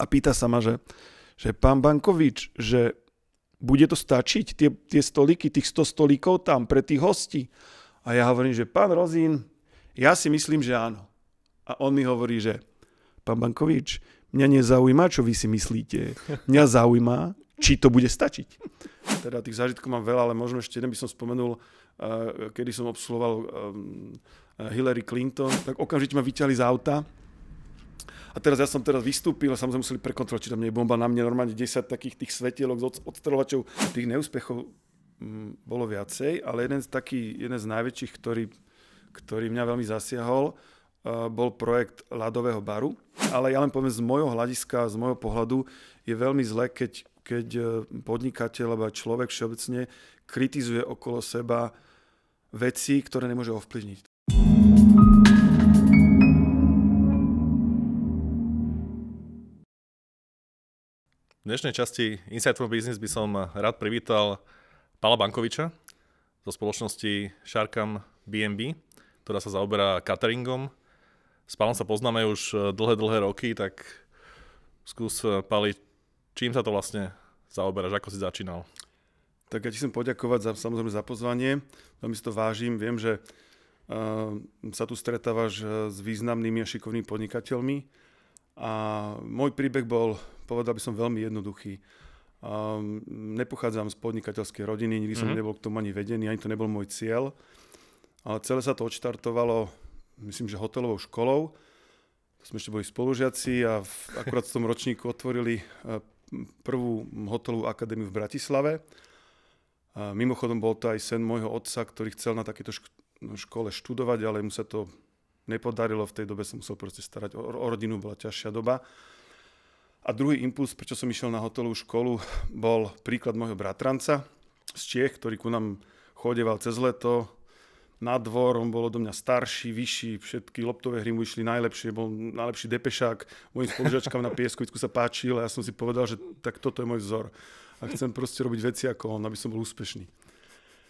a pýta sa ma, že, že pán Bankovič, že bude to stačiť, tie, tie stolíky, tých 100 stolíkov tam pre tých hostí? A ja hovorím, že pán Rozín, ja si myslím, že áno. A on mi hovorí, že pán Bankovič, mňa nezaujíma, čo vy si myslíte. Mňa zaujíma, či to bude stačiť. Teda tých zážitkov mám veľa, ale možno ešte jeden by som spomenul, kedy som obsluhoval um, Hillary Clinton, tak okamžite ma vyťahli z auta a teraz ja som teraz vystúpil a samozrejme museli prekontrolovať, či tam nie je bomba. Na mne normálne 10 takých tých svetielok od, odstrelovačov. Tých neúspechov m, mm, bolo viacej, ale jeden z, taký, jeden z najväčších, ktorý, ktorý mňa veľmi zasiahol, uh, bol projekt ľadového baru. Ale ja len poviem, z môjho hľadiska, z môjho pohľadu je veľmi zle, keď, keď e, podnikateľ alebo človek všeobecne kritizuje okolo seba veci, ktoré nemôže ovplyvniť. V dnešnej časti Insight for Business by som rád privítal Pala Bankoviča zo spoločnosti Sharkam BNB, ktorá sa zaoberá cateringom. S Palom sa poznáme už dlhé, dlhé roky, tak skús, Pali, čím sa to vlastne zaoberáš, ako si začínal? Tak ja ti chcem poďakovať za, samozrejme za pozvanie, veľmi si to vážim. Viem, že uh, sa tu stretávaš s významnými a šikovnými podnikateľmi a môj príbeh bol povedal by som veľmi jednoduchý. Um, nepochádzam z podnikateľskej rodiny, nikdy som mm-hmm. nebol k tomu ani vedený, ani to nebol môj cieľ. Ale celé sa to odštartovalo, myslím, že hotelovou školou. To sme ešte boli spolužiaci a v, akurát v tom ročníku otvorili uh, prvú hotelovú akadémiu v Bratislave. A mimochodom bol to aj sen môjho otca, ktorý chcel na takéto šk- škole študovať, ale mu sa to nepodarilo. V tej dobe sa musel proste starať o, o rodinu, bola ťažšia doba. A druhý impuls, prečo som išiel na hotelovú školu, bol príklad môjho bratranca z Čiech, ktorý ku nám chodeval cez leto na dvor, on bol do mňa starší, vyšší, všetky loptové hry mu išli najlepšie, bol najlepší depešák, mojim spolužiačkám na pieskovisku sa páčil a ja som si povedal, že tak toto je môj vzor. A chcem proste robiť veci ako on, aby som bol úspešný.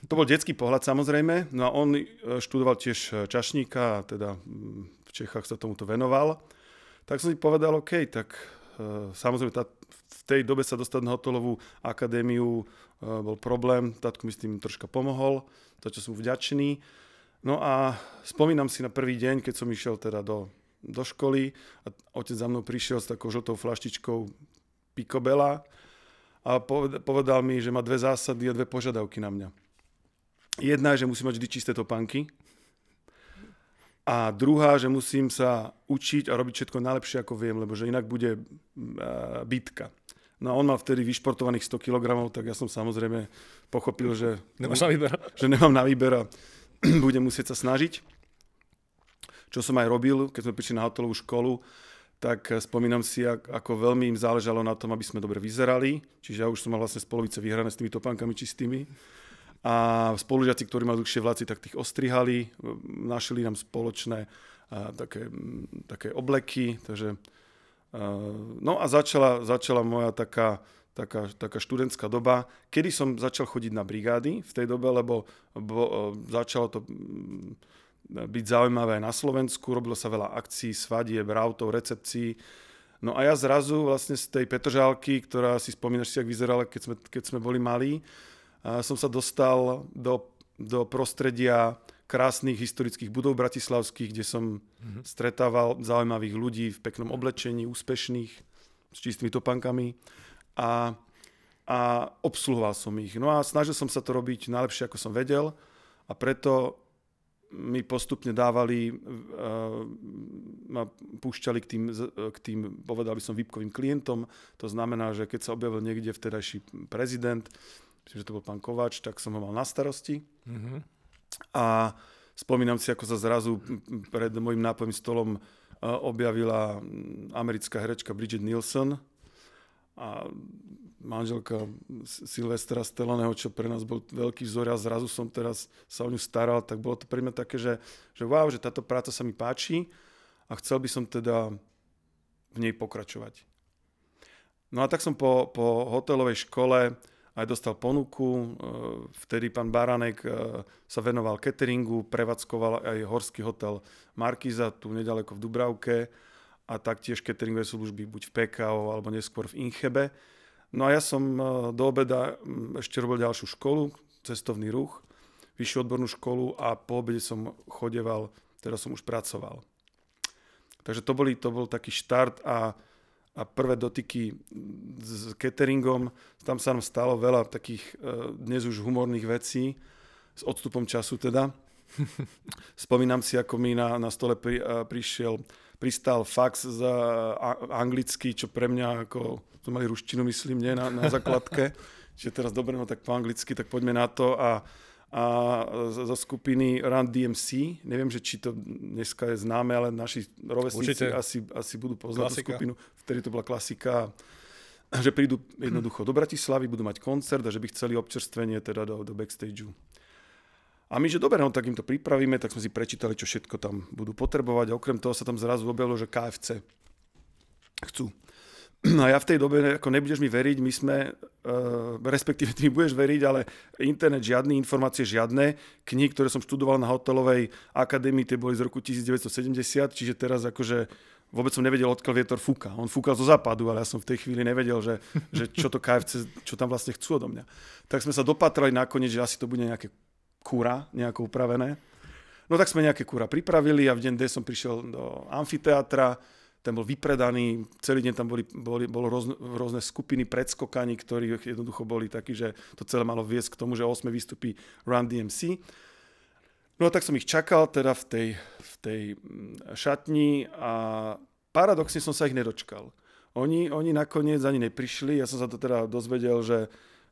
To bol detský pohľad samozrejme, no a on e, študoval tiež čašníka, a teda v Čechách sa tomuto venoval. Tak som si povedal, OK, tak samozrejme, tá, v tej dobe sa dostať na hotelovú akadémiu eh, bol problém, tátko mi s tým troška pomohol, za čo som vďačný. No a spomínam si na prvý deň, keď som išiel teda do, do školy a otec za mnou prišiel s takou žltou flaštičkou Picobela a povedal mi, že má dve zásady a dve požiadavky na mňa. Jedna je, že musím mať vždy čisté topánky, a druhá, že musím sa učiť a robiť všetko najlepšie, ako viem, lebo že inak bude uh, bitka. No a on mal vtedy vyšportovaných 100 kg, tak ja som samozrejme pochopil, že, Nemáš na výber. že nemám na výber a budem musieť sa snažiť. Čo som aj robil, keď sme prišli na hotelovú školu, tak spomínam si, ako veľmi im záležalo na tom, aby sme dobre vyzerali. Čiže ja už som mal vlastne z polovice vyhrané s tými topánkami čistými a spolužiaci, ktorí mali dlhšie vláci, tak tých ostrihali, našli nám spoločné a, také, také obleky, takže a, no a začala, začala moja taká, taká, taká študentská doba, kedy som začal chodiť na brigády v tej dobe, lebo bo, začalo to byť zaujímavé aj na Slovensku, robilo sa veľa akcií, svadieb, rautov, recepcií. No a ja zrazu vlastne z tej Petržálky, ktorá si spomínaš si, jak vyzerala, keď sme, keď sme boli malí, som sa dostal do, do prostredia krásnych historických budov bratislavských, kde som mm-hmm. stretával zaujímavých ľudí v peknom oblečení, úspešných, s čistými topankami a, a obsluhoval som ich. No a snažil som sa to robiť najlepšie, ako som vedel a preto mi postupne dávali, uh, ma púšťali k tým, k tým, povedal by som, výpkovým klientom. To znamená, že keď sa objavil niekde vtedajší prezident, myslím, že to bol pán Kovač, tak som ho mal na starosti. Mm-hmm. A spomínam si, ako sa zrazu pred môjim nápojným stolom objavila americká herečka Bridget Nielsen a manželka Silvestra Stellaného, čo pre nás bol veľký vzor a zrazu som teraz sa o ňu staral, tak bolo to pre mňa také, že, že wow, že táto práca sa mi páči a chcel by som teda v nej pokračovať. No a tak som po, po hotelovej škole aj dostal ponuku. E, vtedy pán Baranek e, sa venoval cateringu, prevádzkoval aj horský hotel Markiza tu nedaleko v Dubravke a taktiež cateringové služby buď v PKO alebo neskôr v Inchebe. No a ja som e, do obeda ešte robil ďalšiu školu, cestovný ruch, vyššiu odbornú školu a po obede som chodeval, teraz som už pracoval. Takže to, boli, to bol taký štart a, a prvé dotyky s cateringom. Tam sa nám stalo veľa takých e, dnes už humorných vecí, s odstupom času teda. Spomínam si, ako mi na, na stole pri, uh, prišiel, pristal fax za anglicky, čo pre mňa ako, to mali ruštinu, myslím, nie, na, na základke. Čiže teraz dobre, no tak po anglicky, tak poďme na to a a zo skupiny Run DMC. Neviem, že či to dneska je známe, ale naši rovesníci asi, asi budú poznať tú skupinu. Vtedy to bola klasika, že prídu jednoducho do Bratislavy, budú mať koncert a že by chceli občerstvenie teda do, do backstageu. A my, že dobre, no tak im to pripravíme, tak sme si prečítali, čo všetko tam budú potrebovať. A okrem toho sa tam zrazu objavilo, že KFC chcú. No a ja v tej dobe, ako nebudeš mi veriť, my sme, uh, respektíve ty mi budeš veriť, ale internet žiadny, informácie žiadne. Knihy, ktoré som študoval na hotelovej akadémii, tie boli z roku 1970, čiže teraz akože vôbec som nevedel, odkiaľ vietor fúka. On fúkal zo západu, ale ja som v tej chvíli nevedel, že, že čo to KFC, čo tam vlastne chcú odo mňa. Tak sme sa dopatrali nakoniec, že asi to bude nejaké kúra nejako upravené. No tak sme nejaké kúra pripravili a v deň D som prišiel do amfiteátra, ten bol vypredaný, celý deň tam boli, boli, bolo rôzne, rôzne skupiny predskokaní, ktorí jednoducho boli takí, že to celé malo viesť k tomu, že 8 vystupí Run DMC. No a tak som ich čakal teda v tej, v tej mm, šatni a paradoxne som sa ich nedočkal. Oni, oni nakoniec ani neprišli, ja som sa to teda dozvedel, že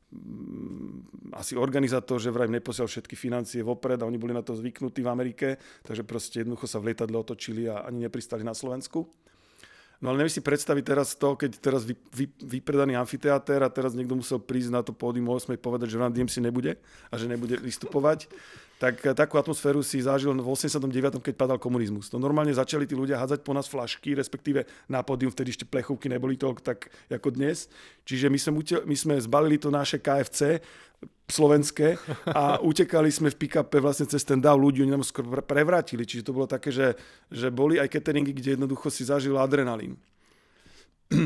Mm, asi organizátor, že vraj neposiel všetky financie vopred a oni boli na to zvyknutí v Amerike, takže proste jednoducho sa v lietadle otočili a ani nepristali na Slovensku. No ale neviem si predstaviť teraz to, keď teraz vy, vy, vypredaný amfiteáter a teraz niekto musel prísť na to pódium 8 povedať, že Run DMC nebude a že nebude vystupovať tak eh, takú atmosféru si zažil v 89. keď padal komunizmus. To normálne začali tí ľudia hádzať po nás flašky, respektíve na pódium, vtedy ešte plechovky neboli toľko tak ako dnes. Čiže my sme, my sme zbalili to naše KFC slovenské a utekali sme v pick-upe vlastne cez ten dav ľudí, oni nám skôr prevrátili. Čiže to bolo také, že, že boli aj cateringy, kde jednoducho si zažil adrenalín.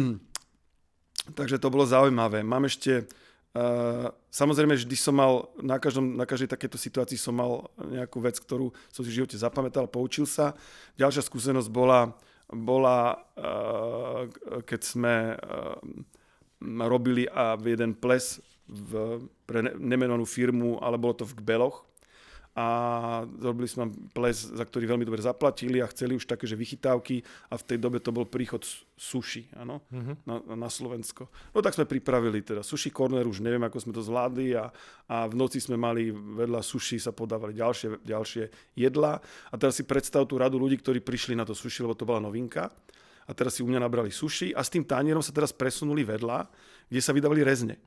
Takže to bolo zaujímavé. Mám ešte Uh, samozrejme, vždy som mal, na, každom, na každej takéto situácii som mal nejakú vec, ktorú som si v živote zapamätal, poučil sa. Ďalšia skúsenosť bola, bola uh, keď sme uh, robili a jeden ples v, pre nemenovanú firmu, ale bolo to v Kbeloch a robili sme ples, za ktorý veľmi dobre zaplatili a chceli už také, že vychytávky. A v tej dobe to bol príchod suši, áno, uh-huh. na, na Slovensko. No tak sme pripravili teda sushi corner, už neviem, ako sme to zvládli. A, a v noci sme mali vedľa sushi sa podávali ďalšie, ďalšie jedla a teraz si predstav tú radu ľudí, ktorí prišli na to sushi, lebo to bola novinka. A teraz si u mňa nabrali sushi a s tým tanierom sa teraz presunuli vedľa, kde sa vydávali rezne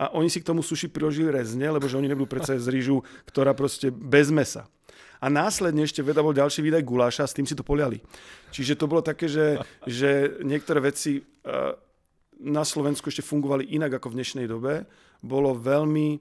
a oni si k tomu suši priložili rezne, lebo že oni nebudú predsa z rýžu, ktorá proste bez mesa. A následne ešte veda bol ďalší výdaj guláša, s tým si to poliali. Čiže to bolo také, že, že niektoré veci uh, na Slovensku ešte fungovali inak ako v dnešnej dobe. Bolo veľmi,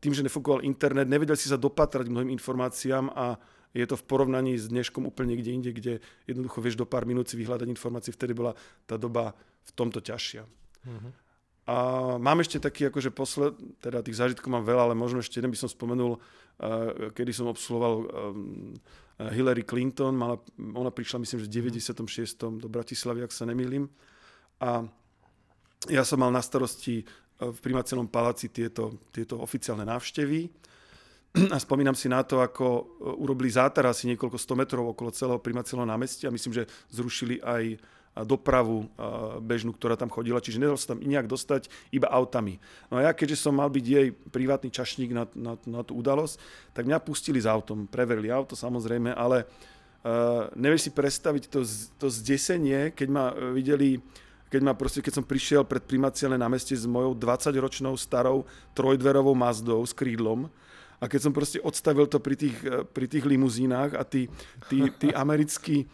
tým, že nefungoval internet, nevedeli si sa dopatrať mnohým informáciám a je to v porovnaní s dneškom úplne niekde inde, kde jednoducho vieš do pár minút si vyhľadať informácie. Vtedy bola tá doba v tomto ťažšia. Mm-hmm. A mám ešte taký, akože posled, teda tých zážitkov mám veľa, ale možno ešte jeden by som spomenul, uh, kedy som obsluhoval um, Hillary Clinton, mala, ona prišla myslím, že v 96. do Bratislavy, ak sa nemýlim. A ja som mal na starosti v primacelnom paláci tieto, tieto oficiálne návštevy. A spomínam si na to, ako urobili zátar asi niekoľko sto metrov okolo celého primacelného námestia. Myslím, že zrušili aj dopravu bežnú, ktorá tam chodila, čiže nedal sa tam nejak dostať iba autami. No a ja, keďže som mal byť jej privátny čašník na, na, na tú udalosť, tak mňa pustili s autom, preverili auto samozrejme, ale uh, nevieš si predstaviť to, to zdesenie, keď ma videli keď, ma proste, keď som prišiel pred primaciálne námestie s mojou 20-ročnou starou trojdverovou Mazdou s krídlom, a keď som proste odstavil to pri tých, pri tých limuzínach a tí, tí, tí americkí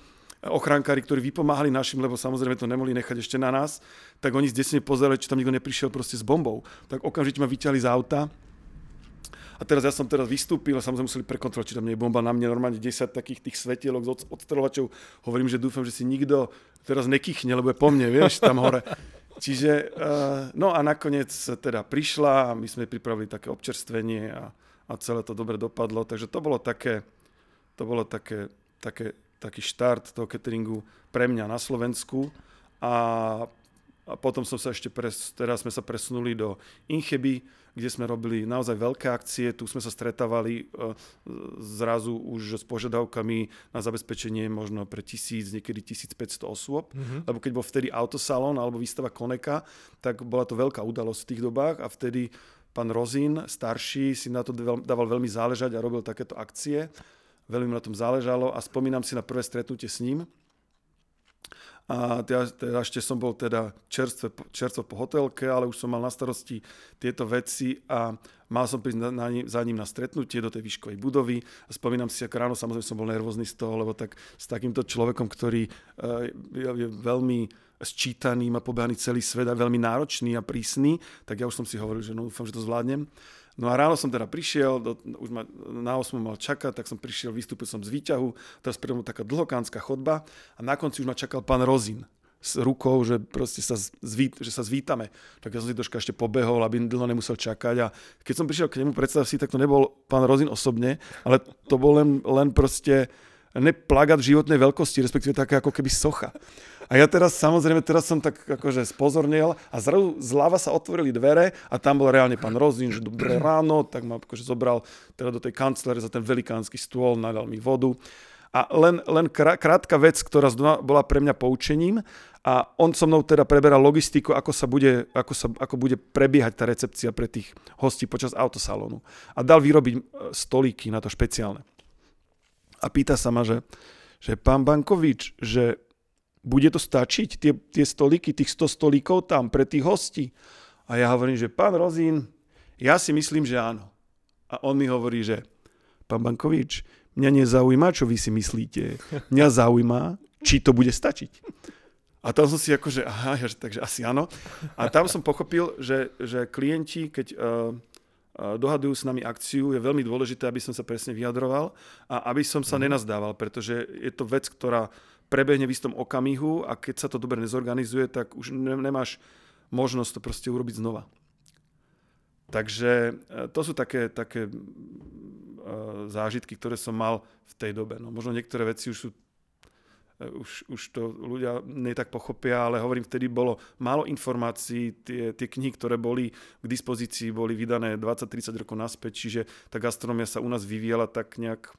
ochrankári, ktorí vypomáhali našim, lebo samozrejme to nemohli nechať ešte na nás, tak oni zdesne pozerali, či tam nikto neprišiel proste s bombou. Tak okamžite ma vyťahli z auta. A teraz ja som teraz vystúpil a samozrejme museli prekontrolovať, či tam nie je bomba na mne, normálne 10 takých tých svetielok z odstrelovačov. Hovorím, že dúfam, že si nikto teraz nekychne, lebo je po mne, vieš, tam hore. Čiže, uh, no a nakoniec teda prišla a my sme pripravili také občerstvenie a, a celé to dobre dopadlo, takže to bolo také, to bolo také, také, taký štart toho cateringu pre mňa na Slovensku a, a potom som sa ešte, pres, teraz sme sa presunuli do Incheby, kde sme robili naozaj veľké akcie. Tu sme sa stretávali e, zrazu už s požiadavkami na zabezpečenie možno pre tisíc, niekedy 1500 osôb. Mm-hmm. Lebo keď bol vtedy autosalon alebo výstava Koneka, tak bola to veľká udalosť v tých dobách a vtedy pán Rozín, starší, si na to dával veľmi záležať a robil takéto akcie. Veľmi na tom záležalo a spomínam si na prvé stretnutie s ním a teda, teda ešte som bol teda čerstve, čerstvo po hotelke, ale už som mal na starosti tieto veci a mal som prísť na, na, za ním na stretnutie do tej výškovej budovy. A spomínam si, ako ráno samozrejme som bol nervózny z toho, lebo tak s takýmto človekom, ktorý uh, je, je veľmi sčítaný, má pobehaný celý svet a veľmi náročný a prísny, tak ja už som si hovoril, že no dúfam, že to zvládnem. No a ráno som teda prišiel, do, už ma na 8 mal čakať, tak som prišiel, vystúpil som z výťahu, teraz predo taká dlhokánska chodba a na konci už ma čakal pán Rozin s rukou, že proste sa, zví, že sa zvítame. Tak ja som si troška ešte pobehol, aby dlho nemusel čakať a keď som prišiel k nemu, predstav si, tak to nebol pán Rozin osobne, ale to bol len, len proste ne plagát životnej veľkosti, respektíve také ako keby socha. A ja teraz, samozrejme, teraz som tak akože spozornil a zrazu zľava sa otvorili dvere a tam bol reálne pán Rozín, že dobré ráno, tak ma akože zobral teda do tej kanceláre za ten velikánsky stôl, nadal mi vodu. A len, len krátka vec, ktorá bola pre mňa poučením a on so mnou teda preberal logistiku, ako, sa bude, ako, sa, ako bude prebiehať tá recepcia pre tých hostí počas autosalónu. A dal vyrobiť e, stolíky na to špeciálne. A pýta sa ma, že, že pán Bankovič, že bude to stačiť, tie, tie stolíky, tých 100 stolíkov tam pre tých hostí? A ja hovorím, že pán Rozín, ja si myslím, že áno. A on mi hovorí, že pán Bankovič, mňa nezaujíma, čo vy si myslíte. Mňa zaujíma, či to bude stačiť. A tam som si akože, aha, takže asi áno. A tam som pochopil, že, že klienti, keď uh, uh, dohadujú s nami akciu, je veľmi dôležité, aby som sa presne vyjadroval a aby som sa nenazdával, pretože je to vec, ktorá prebehne v istom okamihu a keď sa to dobre nezorganizuje, tak už nemáš možnosť to proste urobiť znova. Takže e, to sú také, také e, zážitky, ktoré som mal v tej dobe. No, možno niektoré veci už sú e, už, už to ľudia netak pochopia, ale hovorím, vtedy bolo málo informácií, tie, tie knihy, ktoré boli k dispozícii, boli vydané 20-30 rokov naspäť, čiže tá gastronomia sa u nás vyvíjala tak nejak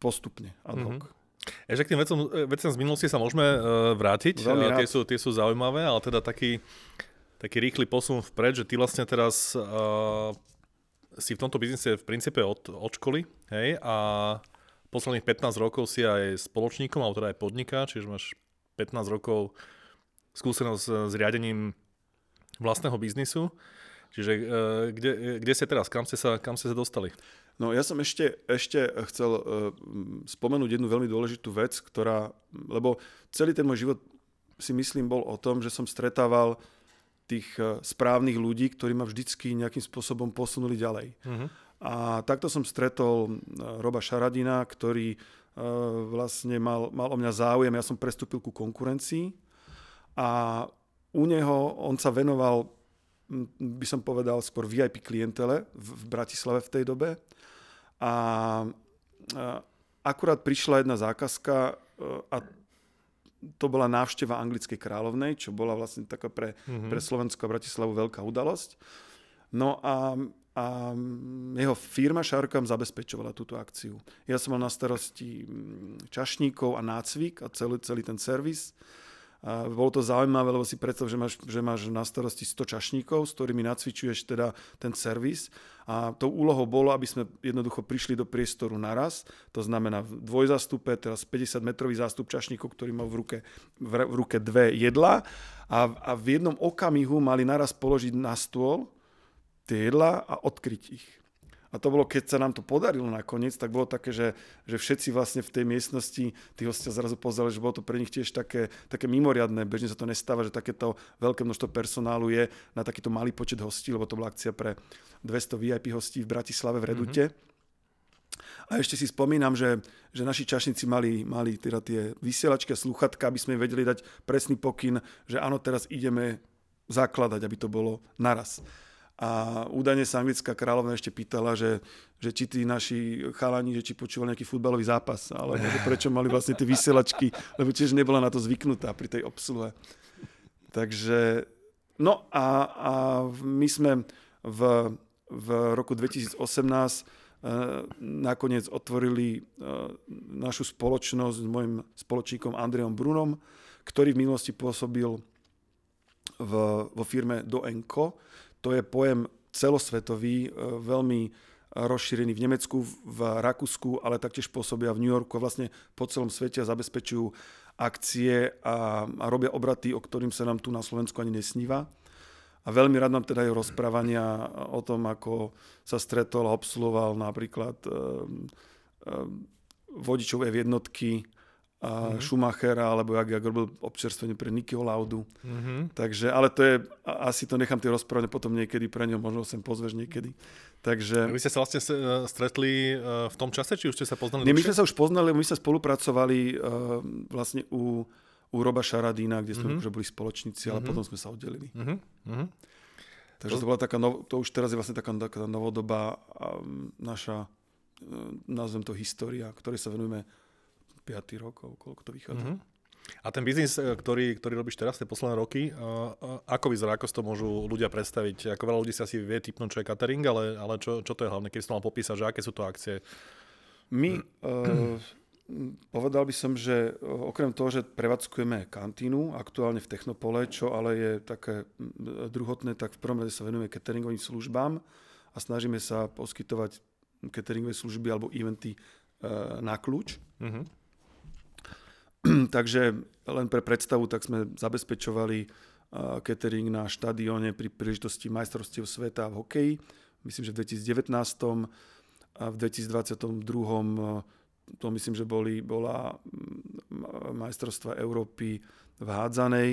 postupne ad hoc. Mm-hmm. Ešte k tým vecom, veciam z minulosti sa môžeme uh, vrátiť. Uh, tie, sú, tie sú zaujímavé, ale teda taký, taký rýchly posun vpred, že ty vlastne teraz uh, si v tomto biznise v princípe od, od školy, hej, a posledných 15 rokov si aj spoločníkom, alebo teda aj podniká, čiže máš 15 rokov skúsenosť s riadením vlastného biznisu. Čiže uh, kde, kde ste teraz? Kam ste sa, kam ste sa dostali? No ja som ešte, ešte chcel uh, spomenúť jednu veľmi dôležitú vec, ktorá, lebo celý ten môj život si myslím bol o tom, že som stretával tých uh, správnych ľudí, ktorí ma vždycky nejakým spôsobom posunuli ďalej. Uh-huh. A takto som stretol uh, Roba Šaradina, ktorý uh, vlastne mal, mal o mňa záujem, ja som prestúpil ku konkurencii a u neho on sa venoval by som povedal, skôr VIP klientele v, Bratislave v tej dobe. A, a akurát prišla jedna zákazka e, a to bola návšteva anglickej kráľovnej, čo bola vlastne taká pre, mm-hmm. pre Slovensko a Bratislavu veľká udalosť. No a, a jeho firma Šarkam zabezpečovala túto akciu. Ja som mal na starosti čašníkov a nácvik a celý, celý ten servis. A bolo to zaujímavé, lebo si predstav, že máš, že máš na starosti 100 čašníkov, s ktorými nacvičuješ teda ten servis. A tou úlohou bolo, aby sme jednoducho prišli do priestoru naraz, to znamená v dvojzastupe, teraz 50-metrový zástup čašníkov, ktorý mal v ruke, v, ruke dve jedla a, a v jednom okamihu mali naraz položiť na stôl tie jedla a odkryť ich. A to bolo, keď sa nám to podarilo nakoniec, tak bolo také, že, že všetci vlastne v tej miestnosti, tí hostia zrazu pozerali, že bolo to pre nich tiež také, také mimoriadné. Bežne sa to nestáva, že takéto veľké množstvo personálu je na takýto malý počet hostí, lebo to bola akcia pre 200 VIP hostí v Bratislave v Redute. Mm-hmm. A ešte si spomínam, že, že naši čašníci mali, mali teda tie vysielačky a sluchatka, aby sme vedeli dať presný pokyn, že áno, teraz ideme zakladať, aby to bolo naraz. A údajne sa anglická kráľovna ešte pýtala, že, že či tí naši chalani, že či počúvali nejaký futbalový zápas, alebo prečo mali vlastne tie vysielačky, lebo tiež nebola na to zvyknutá pri tej obsluhe. Takže, no a, a my sme v, v roku 2018 uh, nakoniec otvorili uh, našu spoločnosť s mojim spoločníkom Andreom Brunom, ktorý v minulosti pôsobil v, vo firme Doenko, to je pojem celosvetový, e, veľmi rozšírený v Nemecku, v Rakúsku, ale taktiež pôsobia v New Yorku a vlastne po celom svete a zabezpečujú akcie a, a robia obraty, o ktorým sa nám tu na Slovensku ani nesníva. A veľmi rád mám teda aj rozprávania o tom, ako sa stretol a obsluhoval napríklad e, e, vodičové jednotky a mm-hmm. Schumachera, alebo jak, jak robil občerstvenie pre Nikyho Laudu. Mm-hmm. Takže, ale to je, asi to nechám tie rozprávať potom niekedy pre ňo, možno sem pozveš niekedy. Takže... Vy ste sa vlastne e, stretli e, v tom čase, či už ste sa poznali? Nie, my sme sa už poznali, my sme spolupracovali uh, vlastne u, u Roba Šaradína, kde sme mm-hmm. boli spoločníci, ale mm-hmm. potom sme sa oddelili. Mm-hmm. Takže to, bola taká, nov, to už teraz je vlastne taká, taká novodobá naša, nazvem to história, ktorej sa venujeme 5 rokov, koľko to vychádza. Mm-hmm. A ten biznis, e, ktorý, ktorý robíš teraz, tie posledné roky, uh, uh, ako vyzerá, ako si to môžu ľudia predstaviť? Ako veľa ľudí si asi vie typnúť, čo je catering, ale, ale čo, čo to je hlavne, keď si to mal popísať, že aké sú to akcie? My, uh, povedal by som, že okrem toho, že prevádzkujeme kantínu, aktuálne v Technopole, čo ale je také druhotné, tak v prvom rade sa venujeme cateringovým službám a snažíme sa poskytovať cateringové služby alebo eventy uh, na kľúč. Mm-hmm. Takže len pre predstavu, tak sme zabezpečovali catering na štadióne pri príležitosti majstrovstiev sveta v hokeji. Myslím, že v 2019 a v 2022 to myslím, že boli, bola majstrovstva Európy v hádzanej.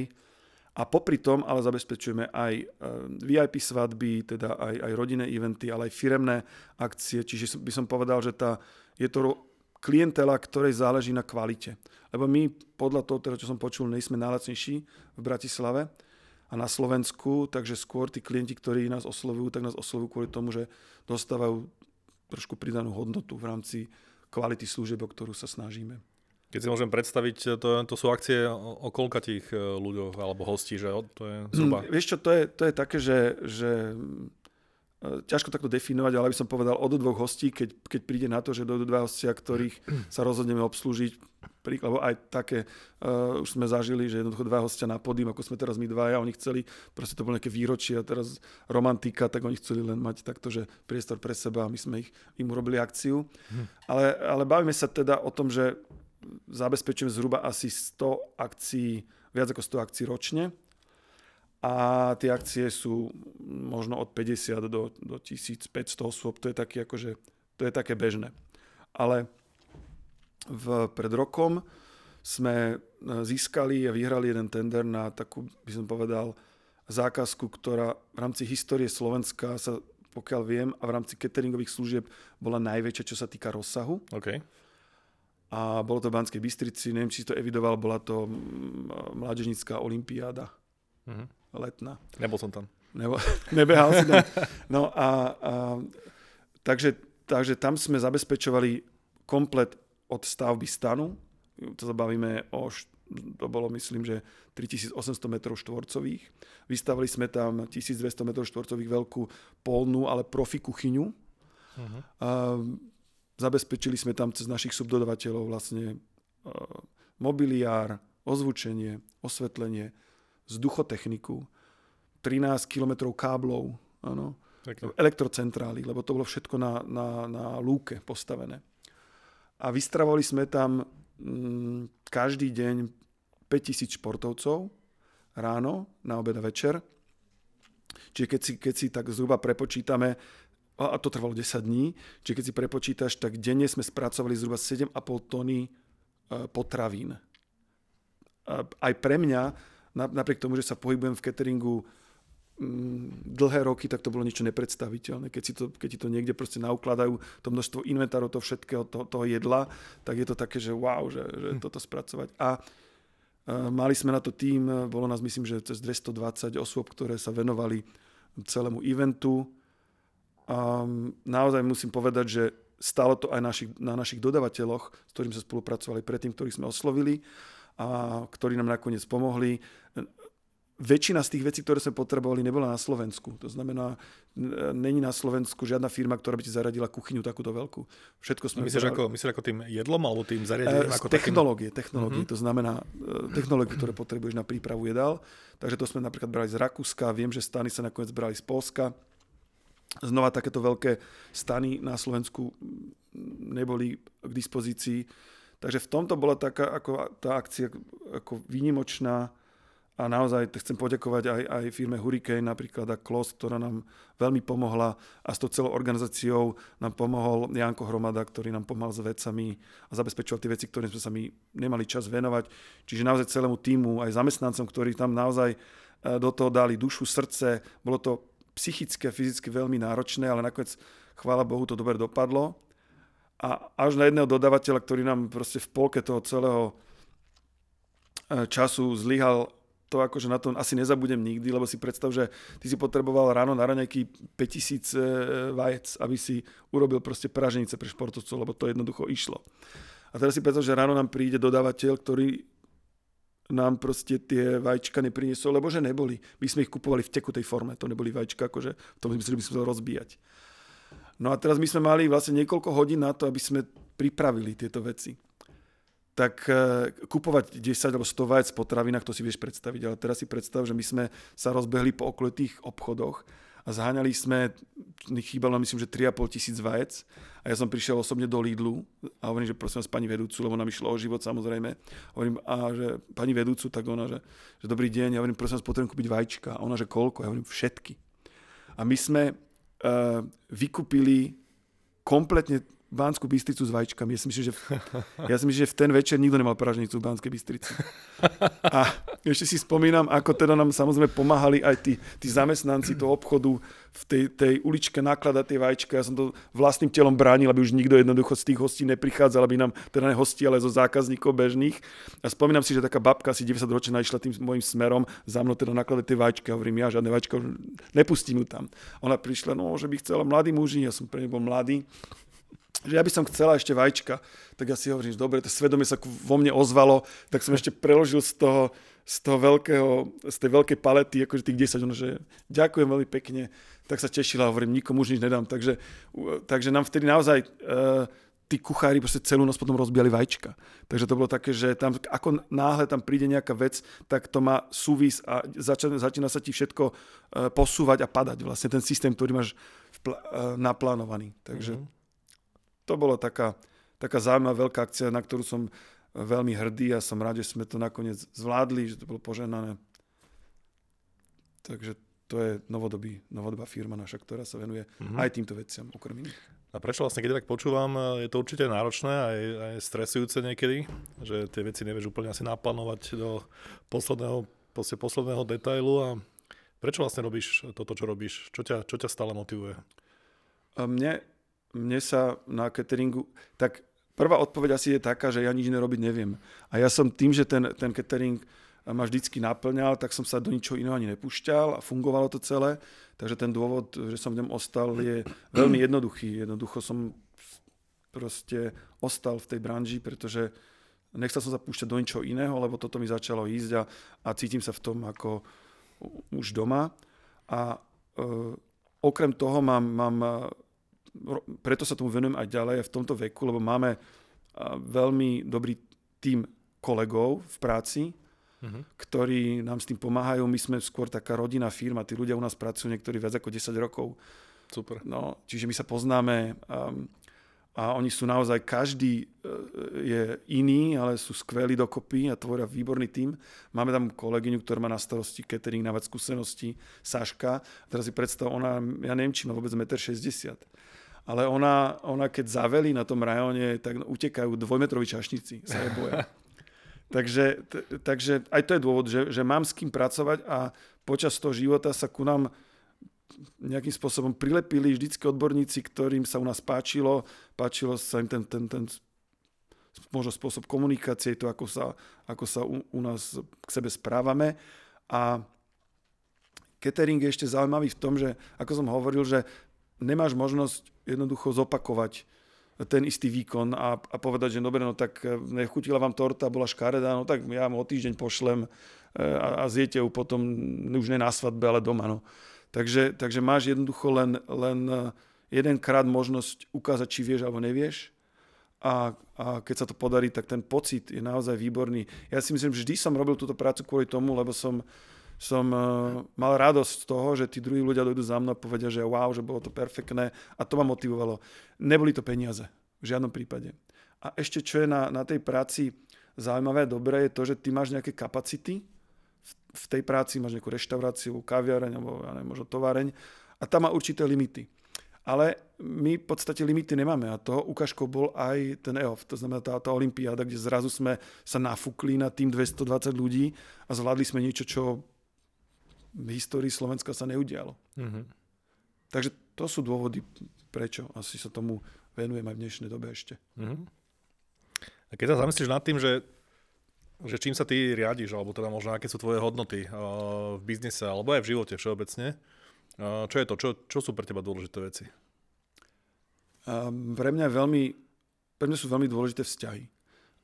A popri tom ale zabezpečujeme aj e, VIP svadby, teda aj, aj rodinné eventy, ale aj firemné akcie. Čiže by som povedal, že tá, je to klientela, ktorej záleží na kvalite. Lebo my, podľa toho, teda, čo som počul, nejsme najlacnejší v Bratislave a na Slovensku, takže skôr tí klienti, ktorí nás oslovujú, tak nás oslovujú kvôli tomu, že dostávajú trošku pridanú hodnotu v rámci kvality služieb, o ktorú sa snažíme. Keď si môžem predstaviť, to, to sú akcie o, o tých e, ľuďoch alebo hostí, že to je zhruba... Hm, vieš čo, to je, to je také, že, že ťažko takto definovať, ale by som povedal od dvoch hostí, keď, keď príde na to, že dojdú dva hostia, ktorých sa rozhodneme obslúžiť, lebo aj také uh, už sme zažili, že jednoducho dva hostia na podým, ako sme teraz my dvaja, oni chceli, proste to bolo nejaké výročie a teraz romantika, tak oni chceli len mať takto, že priestor pre seba a my sme ich, im urobili akciu. Hm. Ale, ale bavíme sa teda o tom, že zabezpečujeme zhruba asi 100 akcií, viac ako 100 akcií ročne a tie akcie sú možno od 50 do, do 1500 osôb, to je, taký akože, to je také bežné. Ale v, pred rokom sme e, získali a vyhrali jeden tender na takú, by som povedal, zákazku, ktorá v rámci histórie Slovenska sa, pokiaľ viem, a v rámci cateringových služieb bola najväčšia, čo sa týka rozsahu. Okay. A bolo to v Banskej Bystrici, neviem, či to evidoval, bola to mládežnická olimpiáda. Uh-huh letná. Nebol som tam. Nebo, nebehal si tam. No a, a takže, takže tam sme zabezpečovali komplet od stavby stanu. To zabavíme o, to bolo myslím, že 3800 m štvorcových. Vystavili sme tam 1200 m štvorcových veľkú polnú, ale profi kuchyňu. Uh-huh. A zabezpečili sme tam cez našich subdodavateľov vlastne mobiliár, ozvučenie, osvetlenie, vzduchotechniku, 13 km káblov, áno, elektrocentrály, lebo to bolo všetko na, na, na lúke postavené. A vystravovali sme tam mm, každý deň 5000 športovcov ráno, na obed a večer. Čiže keď si, keď si tak zhruba prepočítame, a to trvalo 10 dní, čiže keď si prepočítaš, tak denne sme spracovali zhruba 7,5 tony potravín. Aj pre mňa, napriek tomu, že sa pohybujem v cateringu mm, dlhé roky, tak to bolo niečo nepredstaviteľné. Keď, si to, keď ti to niekde proste naukladajú, to množstvo inventárov, to všetkého, to, toho jedla, tak je to také, že wow, že, že hm. toto spracovať. A mali sme na to tým, bolo nás myslím, že cez 220 osôb, ktoré sa venovali celému eventu. A naozaj musím povedať, že Stálo to aj našich, na našich dodavateľoch, s ktorými sme spolupracovali predtým, ktorých sme oslovili a ktorí nám nakoniec pomohli. Väčšina z tých vecí, ktoré sme potrebovali, nebola na Slovensku. To znamená, není na Slovensku žiadna firma, ktorá by ti zaradila kuchyňu takúto veľkú. Všetko sme... Myslíš ako, myslíš ako tým jedlom alebo tým zariadením? E, ako technológie, takým... technológie. Mm-hmm. To znamená e, technológie, ktoré potrebuješ na prípravu jedál. Takže to sme napríklad brali z Rakúska, viem, že stany sa nakoniec brali z Polska Znova takéto veľké stany na Slovensku neboli k dispozícii. Takže v tomto bola taká ako tá akcia ako výnimočná a naozaj chcem poďakovať aj, aj firme Hurricane napríklad a Klos, ktorá nám veľmi pomohla a s tou celou organizáciou nám pomohol Janko Hromada, ktorý nám pomáhal s vecami a zabezpečoval tie veci, ktoré sme sa my nemali čas venovať. Čiže naozaj celému týmu, aj zamestnancom, ktorí tam naozaj eh, do toho dali dušu, srdce. Bolo to psychicky a fyzicky veľmi náročné, ale nakoniec, chvála Bohu, to dobre dopadlo. A až na jedného dodavateľa, ktorý nám proste v polke toho celého e, času zlyhal, to akože na to asi nezabudem nikdy, lebo si predstav, že ty si potreboval ráno na raňajky 5000 e, vajec, aby si urobil proste praženice pre športovcov, lebo to jednoducho išlo. A teraz si predstav, že ráno nám príde dodávateľ, ktorý nám proste tie vajíčka nepriniesol, lebo že neboli. My sme ich kupovali v tekutej forme, to neboli vajíčka, akože v tom zmysle, by sme to rozbíjať. No a teraz my sme mali vlastne niekoľko hodín na to, aby sme pripravili tieto veci. Tak e, kupovať 10 alebo 100 vajec potravinách, to si vieš predstaviť, ale teraz si predstav, že my sme sa rozbehli po okolitých obchodoch a zháňali sme, chýbalo myslím, že 3,5 tisíc vajec a ja som prišiel osobne do Lidlu a hovorím, že prosím vás pani vedúcu, lebo nám išlo o život samozrejme. Hovorím, a že pani vedúcu, tak ona, že, že dobrý deň, ja hovorím, prosím vás, potrebujem kúpiť vajíčka. A ona, že koľko? Ja hovorím, všetky. A my sme vykúpili kompletne Banskú Bystricu s vajíčkami. Ja si myslím, že, v, ja si myslím, že v ten večer nikto nemal praženicu v Banskej Bystrici. A ešte si spomínam, ako teda nám samozrejme pomáhali aj tí, tí zamestnanci toho obchodu v tej, tej uličke nakladať tie vajíčka. Ja som to vlastným telom bránil, aby už nikto jednoducho z tých hostí neprichádzal, aby nám teda ne hostí, ale zo zákazníkov bežných. A spomínam si, že taká babka asi 90 ročná išla tým môjim smerom za mnou teda nakladať tie vajíčka. Hovorím, ja žiadne vajíčka nepustím ju tam. Ona prišla, no, že by chcela mladý muži, ja som pre bol mladý že ja by som chcela ešte vajíčka. Tak ja si hovorím, že dobre, to svedomie sa vo mne ozvalo, tak som ešte preložil z toho, z toho veľkého, z tej veľkej palety, akože tých 10, ono, že ďakujem veľmi pekne, tak sa tešila, hovorím, nikomu už nič nedám. Takže, takže nám vtedy naozaj uh, tí kuchári proste celú noc potom rozbíjali vajíčka. Takže to bolo také, že tam, ako náhle tam príde nejaká vec, tak to má súvis a začína, začína sa ti všetko uh, posúvať a padať. Vlastne ten systém, ktorý máš vpl- uh, naplánovaný. Takže mm-hmm to bola taká, taká zaujímavá veľká akcia, na ktorú som veľmi hrdý a som rád, že sme to nakoniec zvládli, že to bolo poženané. Takže to je novodobý, novodobá firma naša, ktorá sa venuje mm-hmm. aj týmto veciam okrem iných. A prečo vlastne, keď tak počúvam, je to určite náročné aj, aj stresujúce niekedy, že tie veci nevieš úplne asi naplánovať do posledného, posledného detailu a prečo vlastne robíš toto, čo robíš? Čo ťa, čo ťa stále motivuje? A mne mne sa na cateringu, tak prvá odpoveď asi je taká, že ja nič nerobiť neviem. A ja som tým, že ten, ten catering ma vždycky naplňal, tak som sa do ničoho iného ani nepúšťal a fungovalo to celé. Takže ten dôvod, že som v ňom ostal, je veľmi jednoduchý. Jednoducho som proste ostal v tej branži, pretože nechcel som sa púšťať do ničoho iného, lebo toto mi začalo ísť a, a cítim sa v tom ako už doma. A e, okrem toho mám, mám preto sa tomu venujem aj ďalej aj v tomto veku, lebo máme veľmi dobrý tým kolegov v práci, uh-huh. ktorí nám s tým pomáhajú. My sme skôr taká rodinná firma, tí ľudia u nás pracujú niektorí viac ako 10 rokov. Super. No, čiže my sa poznáme um, a oni sú naozaj, každý e, je iný, ale sú skvelí dokopy a tvoria výborný tím. Máme tam kolegyňu, ktorá má na starosti catering, na skúsenosti, Saška. Teraz si predstav, ona, ja neviem, či má vôbec 1,60 m. Ale ona, ona keď zavelí na tom rajóne, tak utekajú dvojmetroví čašníci, sa je boja. takže, t- takže aj to je dôvod, že, že mám s kým pracovať a počas toho života sa ku nám nejakým spôsobom prilepili vždycky odborníci, ktorým sa u nás páčilo, páčilo sa im ten, ten, ten možno spôsob komunikácie, to, ako sa, ako sa u, u nás k sebe správame. A catering je ešte zaujímavý v tom, že, ako som hovoril, že nemáš možnosť jednoducho zopakovať ten istý výkon a, a povedať, že dobre, no tak nechutila vám torta, bola škaredá, no tak ja mu o týždeň pošlem e, a, a zjete ju potom už ne na svadbe, ale doma. No. Takže, takže máš jednoducho len, len eh, jedenkrát možnosť ukázať, či vieš alebo nevieš. A, a keď sa to podarí, tak ten pocit je naozaj výborný. Ja si myslím, že vždy som robil túto prácu kvôli tomu, lebo som, som uh, mal radosť z toho, že tí druhí ľudia dojdú za mnou a povedia, že wow, že bolo to perfektné a to ma motivovalo. Neboli to peniaze, v žiadnom prípade. A ešte čo je na, na tej práci zaujímavé a dobré, je to, že ty máš nejaké kapacity, v tej práci máš nejakú reštauráciu, kaviareň alebo ja neviem, možno továreň a tam má určité limity. Ale my v podstate limity nemáme a to ukážkou bol aj ten EOF, to znamená tá, tá olimpiáda, kde zrazu sme sa nafúkli na tým 220 ľudí a zvládli sme niečo, čo v histórii Slovenska sa neudialo. Mm-hmm. Takže to sú dôvody, prečo asi sa tomu venujem aj v dnešnej dobe ešte. Mm-hmm. A keď sa zamyslíš nad tým, že že čím sa ty riadiš, alebo teda možno aké sú tvoje hodnoty uh, v biznise, alebo aj v živote všeobecne. Uh, čo je to? Čo, čo sú pre teba dôležité veci? Uh, pre mňa veľmi, pre mňa sú veľmi dôležité vzťahy.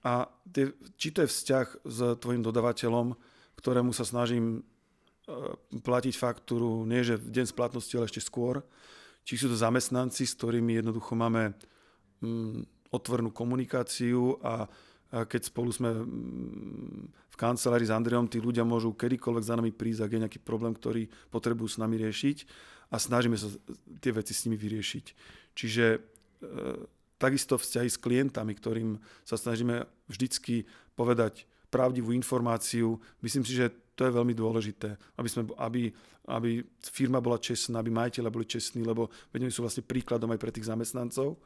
A tie, či to je vzťah s tvojim dodavateľom, ktorému sa snažím platiť faktúru, nie že v deň splatnosti, ale ešte skôr, či sú to zamestnanci, s ktorými jednoducho máme um, otvornú komunikáciu a keď spolu sme mm, v kancelárii s Andreom, tí ľudia môžu kedykoľvek za nami prísť, ak je nejaký problém, ktorý potrebujú s nami riešiť a snažíme sa tie veci s nimi vyriešiť. Čiže e, takisto vzťahy s klientami, ktorým sa snažíme vždycky povedať pravdivú informáciu. Myslím si, že to je veľmi dôležité, aby, sme, aby, aby firma bola čestná, aby majiteľa boli čestní, lebo veď sú vlastne príkladom aj pre tých zamestnancov.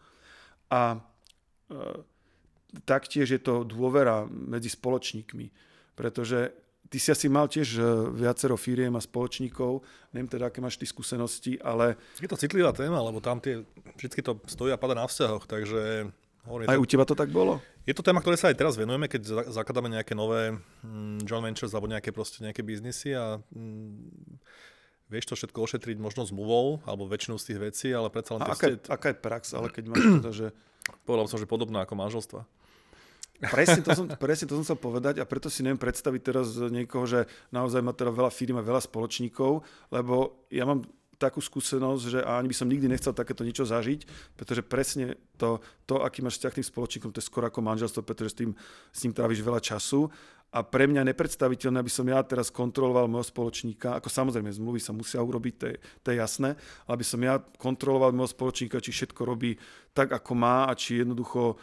A e, taktiež je to dôvera medzi spoločníkmi, pretože ty si asi mal tiež e, viacero firiem a spoločníkov, neviem teda, aké máš ty skúsenosti, ale... Je to citlivá téma, lebo tam tie, vždy to stojí a pada na vzťahoch, takže... Hovorím, aj to, u teba to tak bolo? Je to téma, ktoré sa aj teraz venujeme, keď zakladáme nejaké nové mm, joint ventures alebo nejaké proste nejaké biznisy a mm, vieš to všetko ošetriť možno zmluvou alebo väčšinou z tých vecí, ale predsa len... A aká, ste... aká je prax, ale keď máš to, že... Povedal som, že podobná ako manželstva. Presne to, som, presne to som chcel povedať a preto si neviem predstaviť teraz niekoho, že naozaj má teda veľa firm a veľa spoločníkov, lebo ja mám takú skúsenosť, že ani by som nikdy nechcel takéto niečo zažiť, pretože presne to, to aký máš vzťah tým spoločníkom, to je skoro ako manželstvo, pretože s, tým, s ním tráviš veľa času. A pre mňa nepredstaviteľné, aby som ja teraz kontroloval môjho spoločníka, ako samozrejme zmluvy sa musia urobiť, to je, to je jasné, aby som ja kontroloval môjho spoločníka, či všetko robí tak, ako má a či jednoducho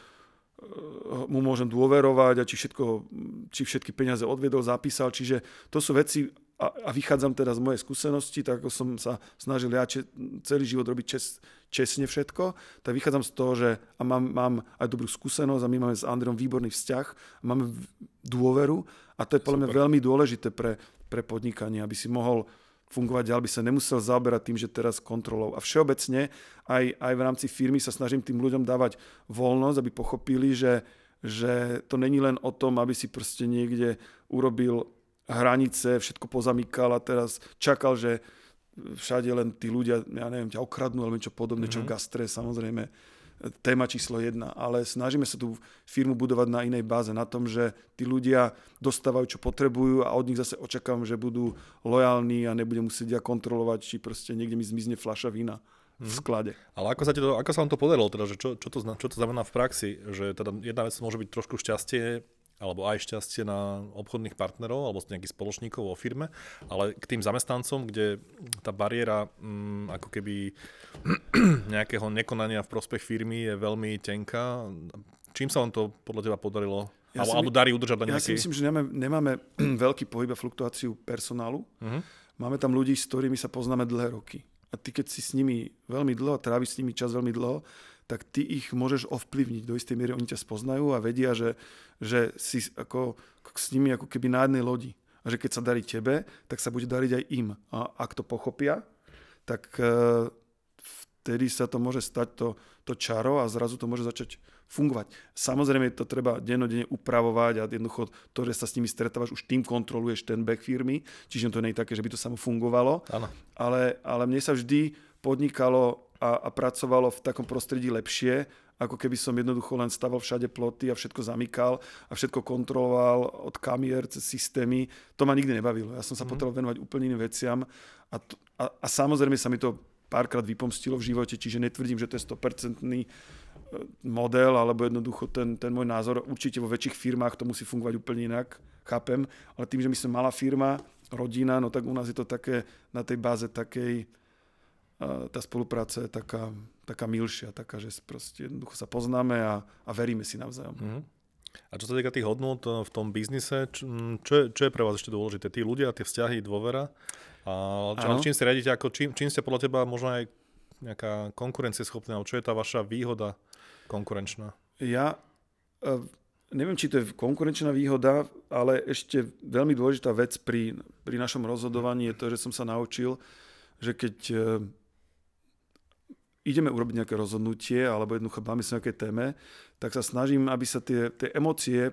mu môžem dôverovať a či, všetko, či všetky peniaze odvedol, zapísal. Čiže to sú veci, a, a vychádzam teda z mojej skúsenosti, tak ako som sa snažil ja če, celý život robiť čes, česne všetko, tak vychádzam z toho, že a mám, mám aj dobrú skúsenosť a my máme s Andreom výborný vzťah, máme dôveru a to je podľa mňa veľmi dôležité pre, pre podnikanie, aby si mohol fungovať ďalej, by sa nemusel zaoberať tým, že teraz kontrolou. A všeobecne aj, aj v rámci firmy sa snažím tým ľuďom dávať voľnosť, aby pochopili, že, že to není len o tom, aby si proste niekde urobil hranice, všetko pozamykal a teraz čakal, že všade len tí ľudia, ja neviem, ťa okradnú alebo niečo podobné, mm-hmm. čo v mhm. gastre samozrejme téma číslo jedna, ale snažíme sa tú firmu budovať na inej báze, na tom, že tí ľudia dostávajú, čo potrebujú a od nich zase očakávam, že budú lojálni a nebudem musieť ja kontrolovať, či proste niekde mi zmizne fľaša vína v mhm. sklade. Ale ako sa, ti to, ako sa vám to podarilo, teda, že čo, čo, to, čo to znamená v praxi, že teda jedna vec môže byť trošku šťastie alebo aj šťastie na obchodných partnerov alebo nejakých spoločníkov vo firme, ale k tým zamestnancom, kde tá bariéra mm, ako keby nejakého nekonania v prospech firmy je veľmi tenká. Čím sa vám to podľa teba podarilo? Ja alebo, alebo darí udržať na nejaký... Ja si myslím, že nemáme, nemáme veľký pohyb a fluktuáciu personálu. Uh-huh. Máme tam ľudí, s ktorými sa poznáme dlhé roky. A ty, keď si s nimi veľmi dlho, tráviš s nimi čas veľmi dlho, tak ty ich môžeš ovplyvniť. Do istej miery oni ťa spoznajú a vedia, že, že si ako, s nimi ako keby na jednej lodi. A že keď sa darí tebe, tak sa bude dariť aj im. A ak to pochopia, tak uh, vtedy sa to môže stať to, to čaro a zrazu to môže začať fungovať. Samozrejme to treba dennodenne upravovať a jednoducho to, že sa s nimi stretávaš, už tým kontroluješ ten back firmy, čiže to nie je také, že by to samo fungovalo. Ale, ale mne sa vždy podnikalo a, a pracovalo v takom prostredí lepšie, ako keby som jednoducho len staval všade ploty a všetko zamykal a všetko kontroloval od kamier cez systémy. To ma nikdy nebavilo. Ja som sa mm. potreboval venovať úplne iným veciam a, to, a, a samozrejme sa mi to párkrát vypomstilo v živote, čiže netvrdím, že to je 100% e, model, alebo jednoducho ten, ten môj názor. Určite vo väčších firmách to musí fungovať úplne inak, chápem, ale tým, že my sme malá firma, rodina, no tak u nás je to také na tej báze takej tá spolupráca je taká, taká milšia, taká, že proste jednoducho sa poznáme a, a veríme si navzájom. Mm-hmm. A čo sa týka tých hodnot eh, v tom biznise, čo, čo, je, čo je pre vás ešte dôležité? Tí ľudia, tie vzťahy, dôvera? A čo, čím ste riadite, ako, čím, čím ste podľa teba možno aj nejaká konkurencieschopná, čo je tá vaša výhoda konkurenčná? Ja uh, neviem, či to je konkurenčná výhoda, ale ešte veľmi dôležitá vec pri, pri našom rozhodovaní je to, že som sa naučil, že keď uh, ideme urobiť nejaké rozhodnutie alebo jednoducho báme sa nejaké téme, tak sa snažím, aby sa tie, tie emócie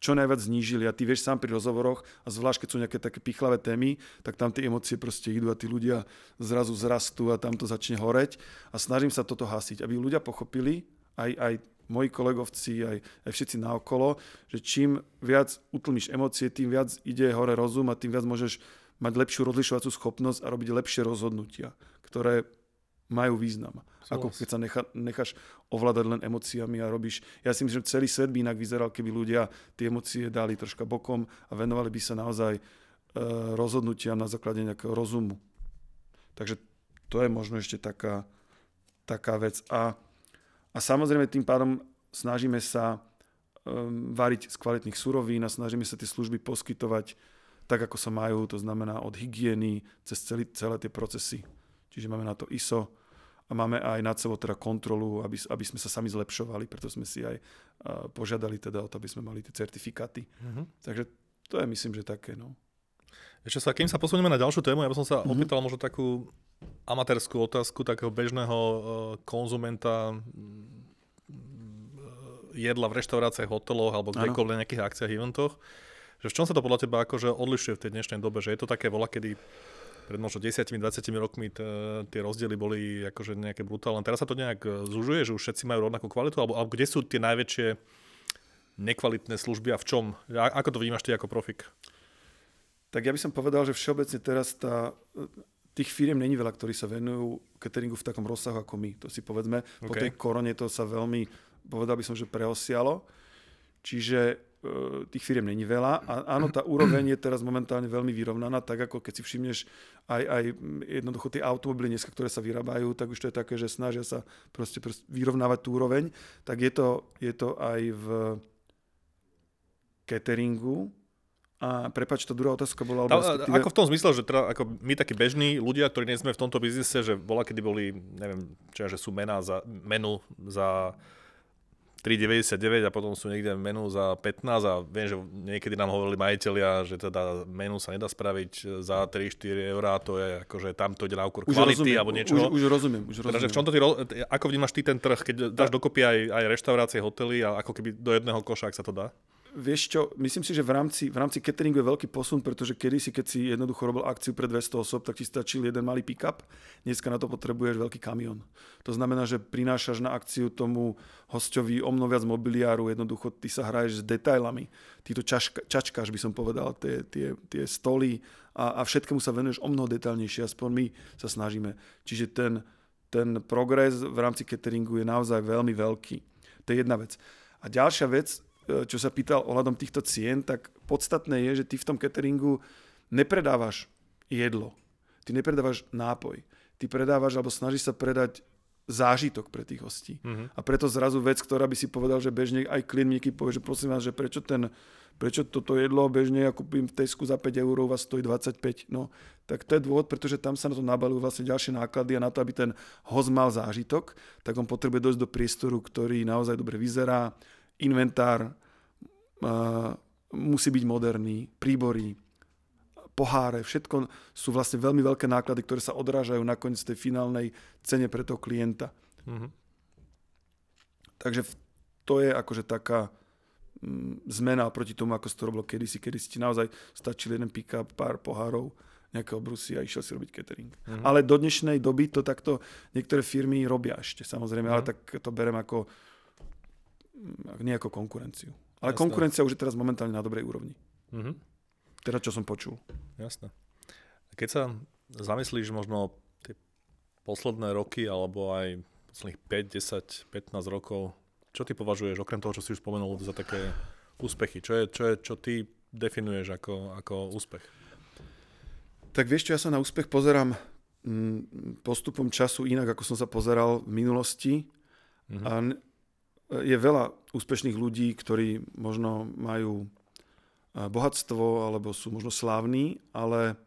čo najviac znížili. A ty vieš sám pri rozhovoroch, a zvlášť keď sú nejaké také pichlavé témy, tak tam tie emócie proste idú a tí ľudia zrazu zrastú a tam to začne horeť. A snažím sa toto hasiť, aby ľudia pochopili, aj, aj moji kolegovci, aj, aj všetci naokolo, že čím viac utlmíš emócie, tým viac ide hore rozum a tým viac môžeš mať lepšiu rozlišovacú schopnosť a robiť lepšie rozhodnutia, ktoré majú význam. Súhlas. Ako keď sa necha, necháš ovládať len emóciami a robíš... Ja si myslím, že celý svet by inak vyzeral, keby ľudia tie emócie dali troška bokom a venovali by sa naozaj e, rozhodnutiam na základe nejakého rozumu. Takže to je možno ešte taká, taká vec. A, a samozrejme tým pádom snažíme sa um, variť z kvalitných surovín a snažíme sa tie služby poskytovať tak, ako sa majú, to znamená od hygieny cez celý, celé tie procesy. Čiže máme na to ISO, a máme aj nad sebou teda kontrolu, aby, aby sme sa sami zlepšovali, preto sme si aj uh, požiadali teda o to, aby sme mali tie certifikáty. Uh-huh. Takže to je myslím, že také. No. Ešte sa, kým sa posunieme na ďalšiu tému, ja by som sa uh-huh. opýtal možno takú amatérskú otázku takého bežného uh, konzumenta jedla v reštauráciách, hoteloch alebo kdekoľvek na nejakých akciách, eventoch. Že v čom sa to podľa teba akože odlišuje v tej dnešnej dobe? Že je to také vola, kedy pred možno 10-20 rokmi t- tie rozdiely boli akože nejaké brutálne. Teraz sa to nejak e, zužuje, že už všetci majú rovnakú kvalitu, alebo, alebo kde sú tie najväčšie nekvalitné služby a v čom? A, ako to vnímaš ty ako profik? Tak ja by som povedal, že všeobecne teraz tá, tých firiem není veľa, ktorí sa venujú cateringu v takom rozsahu ako my. To si povedzme, okay. po tej korone to sa veľmi, povedal by som, že preosialo. Čiže E, tých firiem není veľa. A áno, tá úroveň je teraz momentálne veľmi vyrovnaná, tak ako keď si všimneš aj, aj jednoducho tie automobily dneska, ktoré sa vyrábajú, tak už to je také, že snažia sa proste, proste vyrovnávať tú úroveň, tak je to, je to aj v cateringu, a prepač, to druhá otázka bola... Tá, respektíve... Ako v tom zmysle, že teda, ako my takí bežní ľudia, ktorí nie sme v tomto biznise, že bola, kedy boli, neviem, či že sú mená za, menu za 3,99 a potom sú niekde menu za 15 a viem, že niekedy nám hovorili majiteľia, že teda menu sa nedá spraviť za 3-4 eurá, to je akože tam to ide na úkor kvality alebo niečo. Už, už rozumiem, už rozumiem. Teda, v čom to ty, ako vnímaš ty ten trh, keď dáš dokopy aj, aj reštaurácie, hotely a ako keby do jedného koša, ak sa to dá? Vieš čo, myslím si, že v rámci, v rámci cateringu je veľký posun, pretože kedysi, keď si jednoducho robil akciu pre 200 osob, tak ti stačil jeden malý pick-up. Dneska na to potrebuješ veľký kamión. To znamená, že prinášaš na akciu tomu hostovi o mnoho viac mobiliáru, jednoducho ty sa hraješ s detailami. Ty to čaška, čačkáš, by som povedal, tie, tie, tie stoly a, a všetkému sa venuješ o mnoho detailnejšie, aspoň my sa snažíme. Čiže ten, ten progres v rámci cateringu je naozaj veľmi veľký. To je jedna vec. A ďalšia vec, čo sa pýtal ohľadom týchto cien, tak podstatné je, že ty v tom cateringu nepredávaš jedlo, ty nepredávaš nápoj, ty predávaš alebo snažíš sa predať zážitok pre tých hostí. Uh-huh. A preto zrazu vec, ktorá by si povedal, že bežne aj klient povie, že prosím vás, že prečo ten prečo toto jedlo bežne ja kúpim v Tesku za 5 eur, vás stojí 25. No, tak to je dôvod, pretože tam sa na to nabalujú vlastne ďalšie náklady a na to, aby ten host mal zážitok, tak on potrebuje dojsť do priestoru, ktorý naozaj dobre vyzerá, inventár uh, musí byť moderný, príbory, poháre, všetko sú vlastne veľmi veľké náklady, ktoré sa odrážajú nakoniec tej finálnej cene pre toho klienta. Mm-hmm. Takže to je akože taká Mm, zmena proti tomu, ako sa to robilo kedysi. Kedysi ti naozaj stačil jeden pick-up, pár pohárov, nejaké obrusy a išiel si robiť catering. Mm-hmm. Ale do dnešnej doby to takto niektoré firmy robia ešte, samozrejme, mm-hmm. ale tak to berem ako nie ako konkurenciu. Ale Jasné. konkurencia už je teraz momentálne na dobrej úrovni. Mm-hmm. Teda, čo som počul. Jasné. Keď sa zamyslíš možno tie posledné roky, alebo aj posledných 5, 10, 15 rokov čo ty považuješ, okrem toho, čo si už spomenul, za také úspechy? Čo je, čo, je, čo ty definuješ ako, ako úspech? Tak vieš čo, ja sa na úspech pozerám mm, postupom času inak, ako som sa pozeral v minulosti. Mm-hmm. A je veľa úspešných ľudí, ktorí možno majú bohatstvo alebo sú možno slávni, ale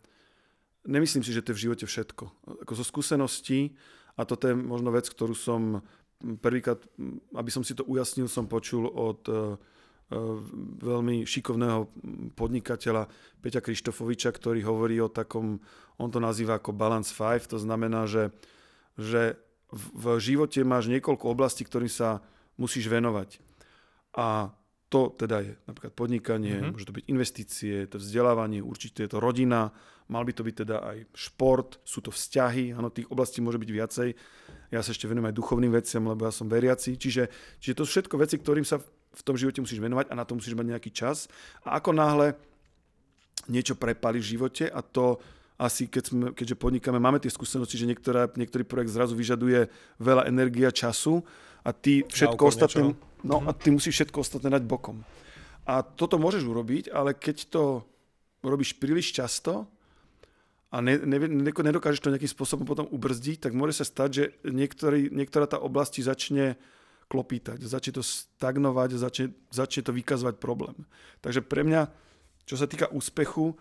nemyslím si, že to je v živote všetko. Ako zo skúseností, a toto je možno vec, ktorú som prvýkrát, aby som si to ujasnil, som počul od e, e, veľmi šikovného podnikateľa Peťa Krištofoviča, ktorý hovorí o takom, on to nazýva ako balance 5, to znamená, že, že v živote máš niekoľko oblastí, ktorým sa musíš venovať. A to teda je napríklad podnikanie, mm-hmm. môže to byť investície, to vzdelávanie, určite je to rodina, mal by to byť teda aj šport, sú to vzťahy, áno, tých oblastí môže byť viacej. Ja sa ešte venujem aj duchovným veciam, lebo ja som veriaci. Čiže, čiže to sú všetko veci, ktorým sa v tom živote musíš venovať a na to musíš mať nejaký čas. A ako náhle niečo prepali v živote a to asi keď sme, keďže podnikáme, máme tie skúsenosti, že niektorá, niektorý projekt zrazu vyžaduje veľa energia, času a ty všetko ostatné... No a ty musíš všetko ostatné dať bokom. A toto môžeš urobiť, ale keď to robíš príliš často a ne, ne, nedokážeš to nejakým spôsobom potom ubrzdiť, tak môže sa stať, že niektorý, niektorá tá oblasti začne klopítať, začne to stagnovať, začne, začne to vykazovať problém. Takže pre mňa, čo sa týka úspechu,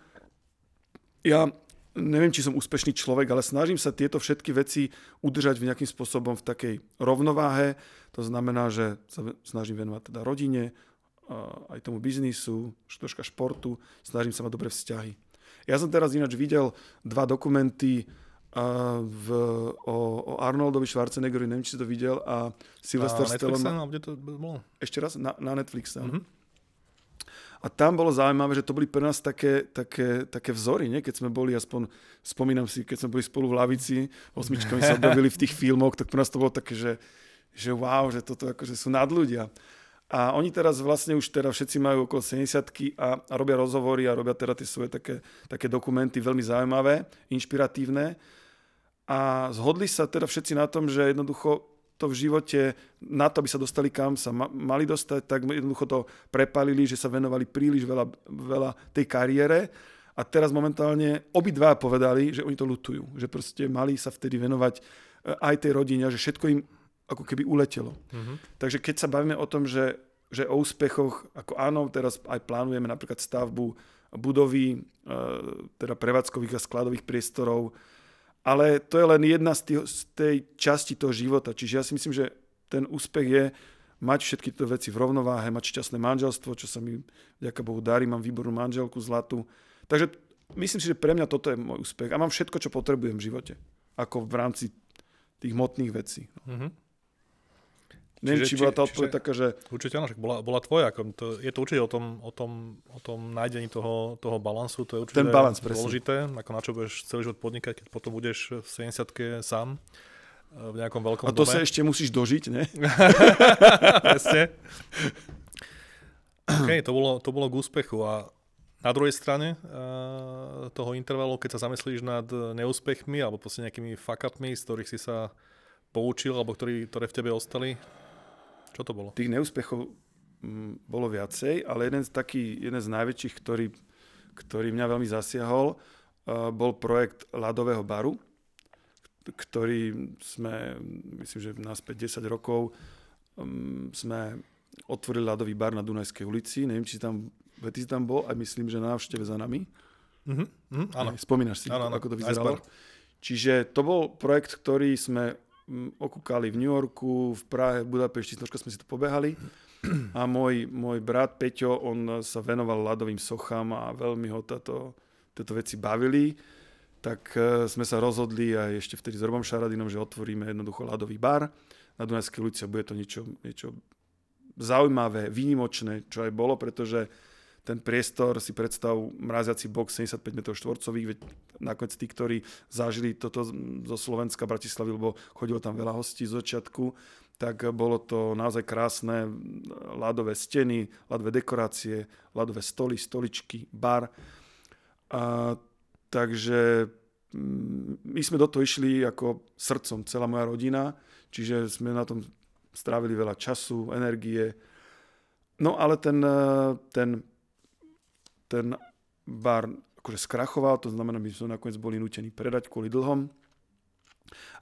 ja neviem, či som úspešný človek, ale snažím sa tieto všetky veci udržať v nejakým spôsobom v takej rovnováhe. To znamená, že sa snažím venovať teda rodine, aj tomu biznisu, troška športu, snažím sa mať dobré vzťahy. Ja som teraz ináč videl dva dokumenty v, o, o Arnoldovi Schwarzeneggerovi, neviem, či si to videl, a Sylvester Stallone. Na Netflixe, to bolo? Ešte raz? Na, na Netflixe, mm-hmm. A tam bolo zaujímavé, že to boli pre nás také, také, také vzory, nie? keď sme boli, aspoň spomínam si, keď sme boli spolu v lavici, osmičkami sa objavili v tých filmoch, tak pre nás to bolo také, že, že wow, že toto akože sú nadľudia. A oni teraz vlastne už teda všetci majú okolo 70 a, a robia rozhovory a robia teda tie svoje také, také dokumenty veľmi zaujímavé, inšpiratívne. A zhodli sa teda všetci na tom, že jednoducho to v živote, na to, aby sa dostali kam sa mali dostať, tak jednoducho to prepalili, že sa venovali príliš veľa, veľa tej kariére. A teraz momentálne obidva povedali, že oni to lutujú. Že proste mali sa vtedy venovať e, aj tej rodine, že všetko im ako keby uletelo. Mm-hmm. Takže keď sa bavíme o tom, že, že o úspechoch, ako áno, teraz aj plánujeme napríklad stavbu budovy, e, teda prevádzkových a skladových priestorov, ale to je len jedna z, tý, z tej časti toho života. Čiže ja si myslím, že ten úspech je mať všetky tieto veci v rovnováhe, mať šťastné manželstvo, čo sa mi, ďaká Bohu, darí, mám výbornú manželku, zlatú. Takže myslím si, že pre mňa toto je môj úspech. A mám všetko, čo potrebujem v živote. Ako v rámci tých hmotných vecí. Mm-hmm. Neviem, či, či bola tá odpoveď taká, že... Určite áno, bola, bola tvoja. Ako to, je to určite o tom, o tom, o tom nájdení toho, toho balansu. To je určite Ten balans, dôležité. Ako na čo budeš celý život podnikať, keď potom budeš v 70 sám e, v nejakom veľkom A to dome. sa ešte musíš dožiť, ne? Presne. OK, to bolo, to bolo k úspechu. A na druhej strane uh, toho intervalu, keď sa zamyslíš nad neúspechmi alebo proste nejakými fuck z ktorých si sa poučil alebo ktorý, ktoré v tebe ostali, čo to bolo? Tých neúspechov mm, bolo viacej, ale jeden z, taký, jeden z najväčších, ktorý, ktorý mňa veľmi zasiahol, uh, bol projekt ľadového baru, ktorý sme, myslím, že naspäť 10 rokov um, sme otvorili ľadový bar na Dunajskej ulici. Neviem, či tam, ty si tam bol a myslím, že na návšteve za nami. Mm-hmm, mm, áno. Spomínaš si, áno, áno, ako to vyzeralo? Čiže to bol projekt, ktorý sme okúkali v New Yorku, v Prahe, v Budapešti, troška sme si to pobehali. A môj, môj brat Peťo, on sa venoval ľadovým sochám a veľmi ho táto, tieto veci bavili. Tak e, sme sa rozhodli aj ešte vtedy s Robom Šaradinom, že otvoríme jednoducho ľadový bar na Dunajskej ulici a bude to niečo, niečo zaujímavé, výnimočné, čo aj bolo, pretože ten priestor si predstav mraziaci box 75 m štvorcových, veď nakoniec tí, ktorí zažili toto zo Slovenska, Bratislavy, lebo chodilo tam veľa hostí z začiatku, tak bolo to naozaj krásne, ľadové steny, ľadové dekorácie, ľadové stoly, stoličky, bar. A, takže mm, my sme do toho išli ako srdcom, celá moja rodina, čiže sme na tom strávili veľa času, energie. No ale ten, ten ten bar akože skrachoval, to znamená, my sme nakoniec boli nutení predať kvôli dlhom.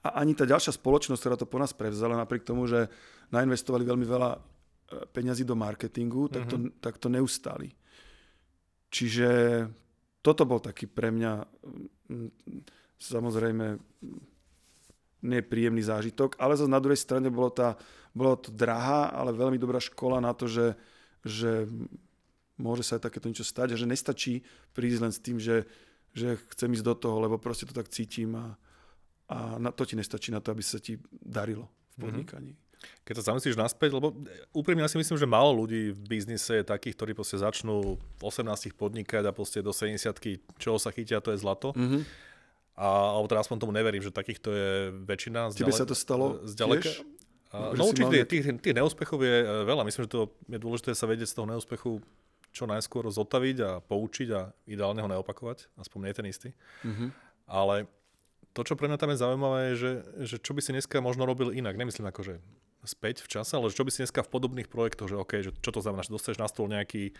A ani tá ďalšia spoločnosť, ktorá to po nás prevzala, napriek tomu, že nainvestovali veľmi veľa e, peňazí do marketingu, tak to, mm-hmm. tak to neustáli. Čiže toto bol taký pre mňa samozrejme nepríjemný zážitok, ale zase na druhej strane bolo, tá, bolo to drahá, ale veľmi dobrá škola na to, že, že môže sa aj takéto niečo stať a že nestačí prísť len s tým, že, že chcem ísť do toho, lebo proste to tak cítim a, a na, to ti nestačí na to, aby sa ti darilo v mhm. podnikaní. Mm-hmm. Keď sa zamyslíš naspäť, lebo úprimne ja si myslím, že málo ľudí v biznise je takých, ktorí proste začnú v 18 podnikať a proste do 70 čoho sa chytia, to je zlato. Mm-hmm. A, alebo teraz aspoň tomu neverím, že takýchto je väčšina. Tebe sa to stalo zďaleka, tiež? no určite, tých, tých neúspechov je e, veľa. Myslím, že to je dôležité sa vedieť z toho neúspechu čo najskôr zotaviť a poučiť a ideálne ho neopakovať, aspoň nie ten istý. Mm-hmm. Ale to, čo pre mňa tam je zaujímavé, je, že, že čo by si dneska možno robil inak. Nemyslím ako, že späť v čase, ale čo by si dneska v podobných projektoch, že OK, že čo to znamená, že dostaneš na stôl nejaký,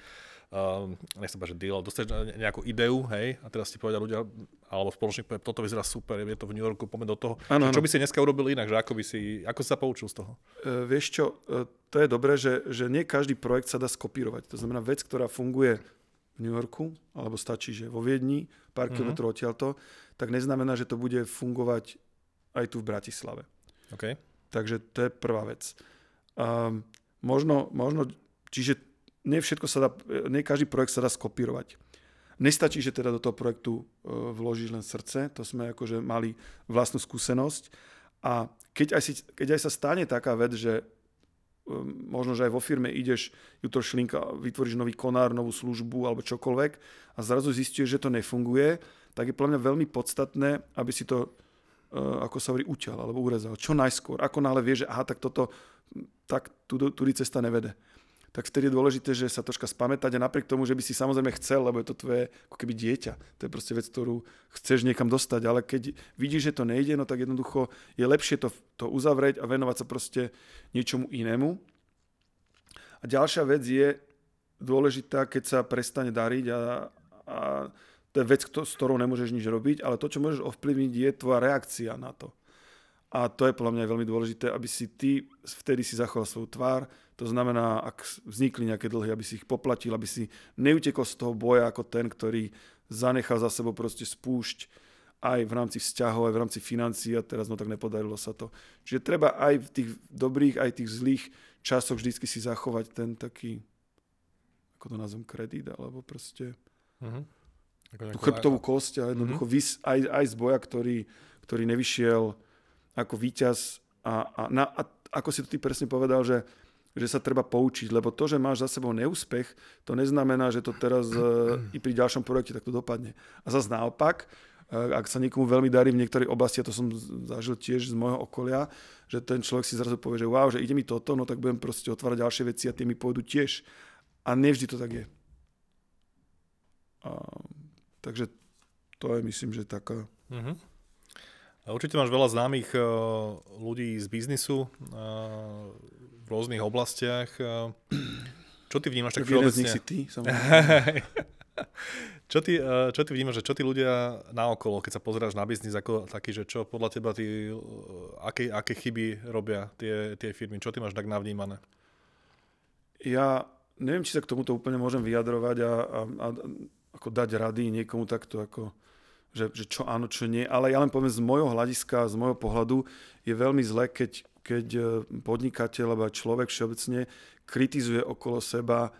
uh, nech sa že deal, dostaneš nejakú ideu, hej, a teraz ti povedia ľudia, alebo spoločník povie, toto vyzerá super, je to v New Yorku, poďme do toho. Ano, čo, čo by si dneska urobil inak, že ako by si, ako si sa poučil z toho? Uh, vieš čo, uh, to je dobré, že, že nie každý projekt sa dá skopírovať. To znamená vec, ktorá funguje v New Yorku, alebo stačí, že vo Viedni, pár uh-huh. kilometrov odtiaľto, tak neznamená, že to bude fungovať aj tu v Bratislave. Okay. Takže to je prvá vec. Um, možno, možno, čiže nie všetko sa dá, nie každý projekt sa dá skopírovať. Nestačí, že teda do toho projektu uh, vložíš len srdce, to sme akože mali vlastnú skúsenosť. A keď aj, si, keď aj sa stane taká vec, že um, možno, že aj vo firme ideš, jutro šlinka, vytvoríš nový konár, novú službu alebo čokoľvek a zrazu zistíš, že to nefunguje, tak je podľa mňa veľmi podstatné, aby si to ako sa hovorí, uťal alebo urezal. Čo najskôr. Ako náhle vie, že aha, tak toto, tak tudy cesta nevede. Tak vtedy je dôležité, že sa troška spamätať a napriek tomu, že by si samozrejme chcel, lebo je to tvoje ako keby dieťa. To je proste vec, ktorú chceš niekam dostať, ale keď vidíš, že to nejde, no tak jednoducho je lepšie to, to uzavrieť a venovať sa proste niečomu inému. A ďalšia vec je dôležitá, keď sa prestane dariť a, a to je vec, s ktorou nemôžeš nič robiť, ale to, čo môžeš ovplyvniť, je tvoja reakcia na to. A to je podľa mňa veľmi dôležité, aby si ty vtedy si zachoval svoju tvár. To znamená, ak vznikli nejaké dlhy, aby si ich poplatil, aby si neutekol z toho boja ako ten, ktorý zanechal za sebou proste spúšť aj v rámci vzťahov, aj v rámci financií a teraz no tak nepodarilo sa to. Čiže treba aj v tých dobrých, aj tých zlých časoch vždycky si zachovať ten taký, ako to nazvem, kredit, alebo proste... Uh-huh tú chrbtovú kosť a jednoducho mm-hmm. vys, aj, aj z boja, ktorý, ktorý nevyšiel ako víťaz a, a, na, a ako si to ty presne povedal, že, že sa treba poučiť, lebo to, že máš za sebou neúspech, to neznamená, že to teraz uh, i pri ďalšom projekte takto dopadne. A zase naopak, uh, ak sa niekomu veľmi darí v niektorej oblasti, a to som zažil tiež z môjho okolia, že ten človek si zrazu povie, že wow, že ide mi toto, no tak budem proste otvárať ďalšie veci a tie mi pôjdu tiež. A nevždy to tak je. Uh, Takže to je, myslím, že taká... Uh-huh. A určite máš veľa známych uh, ľudí z biznisu uh, v rôznych oblastiach. Uh, Čo ty vnímaš tak všeobecne? si ty. Čo ty, eh, čo ty vnímaš, že čo tí ľudia naokolo, keď sa pozeráš na biznis ako taký, že čo podľa teba tí, eh, aké, aké chyby robia tie, tie firmy? Čo ty máš tak navnímané? ja neviem, či sa k tomuto úplne môžem vyjadrovať a, a, a ako dať rady niekomu takto, ako, že, že čo áno, čo nie. Ale ja len poviem z môjho hľadiska, z môjho pohľadu, je veľmi zle, keď, keď e, podnikateľ alebo človek všeobecne kritizuje okolo seba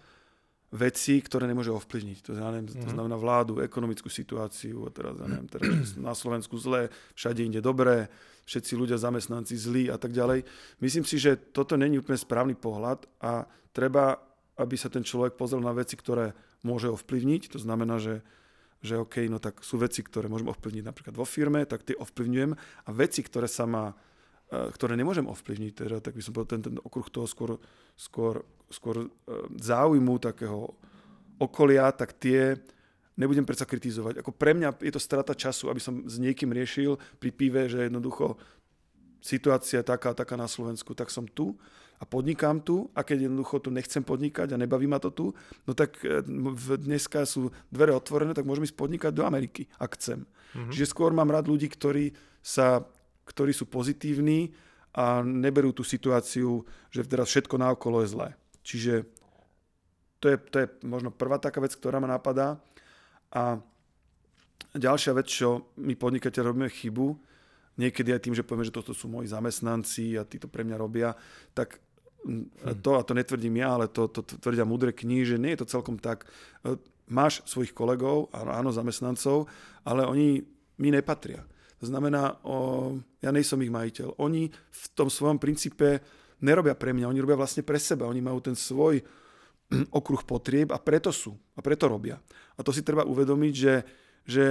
veci, ktoré nemôže ovplyvniť. To znamená, to znamená vládu, ekonomickú situáciu, a teraz, ja neviem, teraz na Slovensku zle, všade inde dobré, všetci ľudia, zamestnanci zlí a tak ďalej. Myslím si, že toto není úplne správny pohľad a treba, aby sa ten človek pozrel na veci, ktoré môže ovplyvniť. To znamená, že, že OK, no tak sú veci, ktoré môžem ovplyvniť napríklad vo firme, tak tie ovplyvňujem a veci, ktoré sa ma eh, ktoré nemôžem ovplyvniť, teda, tak by som povedal, ten, ten okruh toho skôr, skôr, skôr eh, záujmu takého okolia, tak tie nebudem predsa kritizovať. Ako pre mňa je to strata času, aby som s niekým riešil pri pive, že jednoducho situácia je taká, taká na Slovensku, tak som tu a podnikám tu a keď jednoducho tu nechcem podnikať a nebaví ma to tu, no tak v- dneska sú dvere otvorené, tak môžem ísť podnikať do Ameriky, ak chcem. Mm-hmm. Čiže skôr mám rád ľudí, ktorí, sa, ktorí sú pozitívni a neberú tú situáciu, že teraz všetko naokolo je zlé. Čiže to je, to je možno prvá taká vec, ktorá ma napadá. A ďalšia vec, čo my podnikateľ robíme chybu, niekedy aj tým, že povieme, že toto sú moji zamestnanci a tí to pre mňa robia, tak to, a to netvrdím ja, ale to, to tvrdia múdre knihy, že nie je to celkom tak. E, Máš svojich kolegov, áno, áno, zamestnancov, ale oni mi nepatria. To znamená, o, ja nejsom ich majiteľ. Oni v tom svojom princípe nerobia pre mňa, oni robia vlastne pre seba. Oni majú ten svoj okruh potrieb a preto sú a preto robia. A to si treba uvedomiť, že, že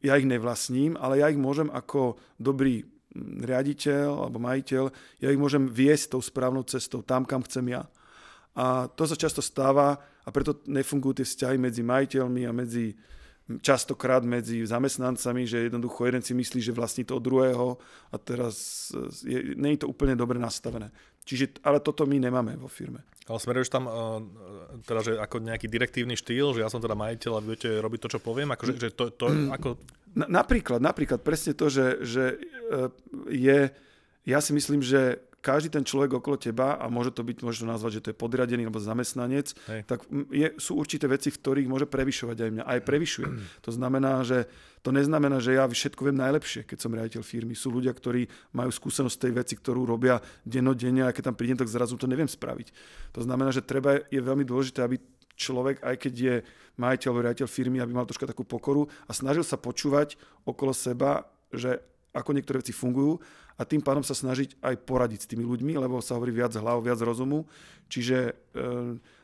ja ich nevlastním, ale ja ich môžem ako dobrý riaditeľ alebo majiteľ, ja ich môžem viesť tou správnou cestou tam, kam chcem ja. A to sa často stáva a preto nefungujú tie vzťahy medzi majiteľmi a medzi častokrát medzi zamestnancami, že jednoducho jeden si myslí, že vlastní toho druhého a teraz je, nie je to úplne dobre nastavené. Čiže, ale toto my nemáme vo firme. Ale smeruješ tam uh, teda, že ako nejaký direktívny štýl, že ja som teda majiteľ a budete robiť to, čo poviem? Ako, že, to, to ako... Na, napríklad, napríklad presne to, že, že e, je, ja si myslím, že každý ten človek okolo teba, a môže to byť, môže to nazvať, že to je podriadený alebo zamestnanec, Hej. tak je, sú určité veci, v ktorých môže prevyšovať aj mňa. Aj prevyšuje. To znamená, že to neznamená, že ja všetko viem najlepšie, keď som riaditeľ firmy. Sú ľudia, ktorí majú skúsenosť tej veci, ktorú robia dennodenne a keď tam prídem, tak zrazu to neviem spraviť. To znamená, že treba, je veľmi dôležité, aby človek, aj keď je majiteľ alebo riaditeľ firmy, aby mal troška takú pokoru a snažil sa počúvať okolo seba, že ako niektoré veci fungujú a tým pádom sa snažiť aj poradiť s tými ľuďmi, lebo sa hovorí viac hlav, viac rozumu. Čiže e,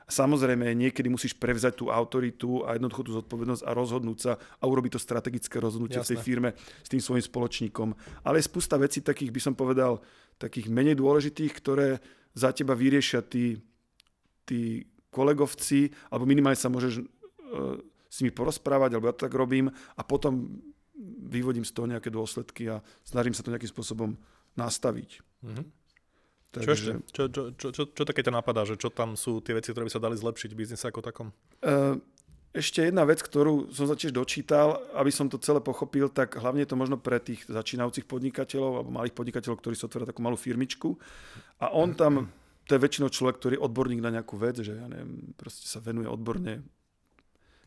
samozrejme niekedy musíš prevzať tú autoritu a jednoducho tú zodpovednosť a rozhodnúť sa a urobiť to strategické rozhodnutie v tej Jasné. firme s tým svojim spoločníkom. Ale je spústa vecí takých, by som povedal, takých menej dôležitých, ktoré za teba vyriešia tí, tí kolegovci, alebo minimálne sa môžeš e, s nimi porozprávať, alebo ja to tak robím a potom vyvodím z toho nejaké dôsledky a snažím sa to nejakým spôsobom nastaviť. Mhm. Takže, Čo ešte? Čo, čo, čo, čo, čo také ťa napadá, že čo tam sú tie veci, ktoré by sa dali zlepšiť v biznise ako takom? E, ešte jedna vec, ktorú som sa tiež dočítal, aby som to celé pochopil, tak hlavne je to možno pre tých začínajúcich podnikateľov alebo malých podnikateľov, ktorí si otvárajú takú malú firmičku. A on tam, to je väčšinou človek, ktorý je odborník na nejakú vec, že ja neviem, proste sa venuje odborne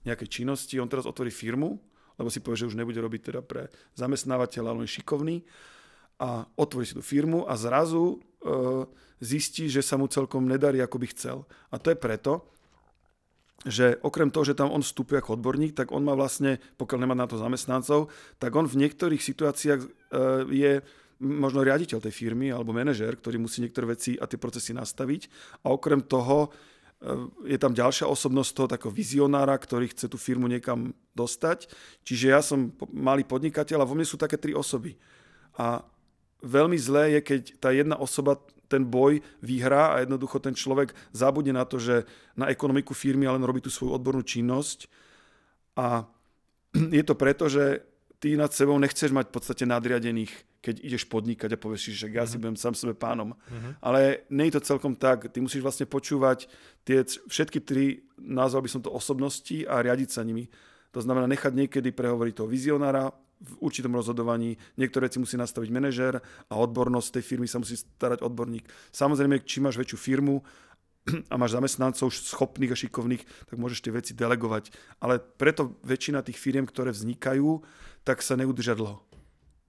nejakej činnosti. On teraz otvorí firmu, lebo si povie, že už nebude robiť teda pre zamestnávateľa, ale on je šikovný a otvorí si tú firmu a zrazu e, zistí, že sa mu celkom nedarí, ako by chcel. A to je preto, že okrem toho, že tam on vstupuje ako odborník, tak on má vlastne, pokiaľ nemá na to zamestnancov, tak on v niektorých situáciách e, je možno riaditeľ tej firmy alebo manažér, ktorý musí niektoré veci a tie procesy nastaviť. A okrem toho je tam ďalšia osobnosť toho takého vizionára, ktorý chce tú firmu niekam dostať. Čiže ja som malý podnikateľ a vo mne sú také tri osoby. A veľmi zlé je, keď tá jedna osoba ten boj vyhrá a jednoducho ten človek zabudne na to, že na ekonomiku firmy len robí tú svoju odbornú činnosť. A je to preto, že ty nad sebou nechceš mať v podstate nadriadených, keď ideš podnikať a povieš si, že ja si mhm. budem sám sebe pánom. Uh-huh. Ale nie je to celkom tak. Ty musíš vlastne počúvať tie všetky tri, nazval by som to osobnosti a riadiť sa nimi. To znamená nechať niekedy prehovoriť toho vizionára v určitom rozhodovaní. Niektoré veci musí nastaviť manažér a odbornosť tej firmy sa musí starať odborník. Samozrejme, či máš väčšiu firmu a máš zamestnancov schopných a šikovných, tak môžeš tie veci delegovať. Ale preto väčšina tých firiem, ktoré vznikajú, tak sa neudržia dlho.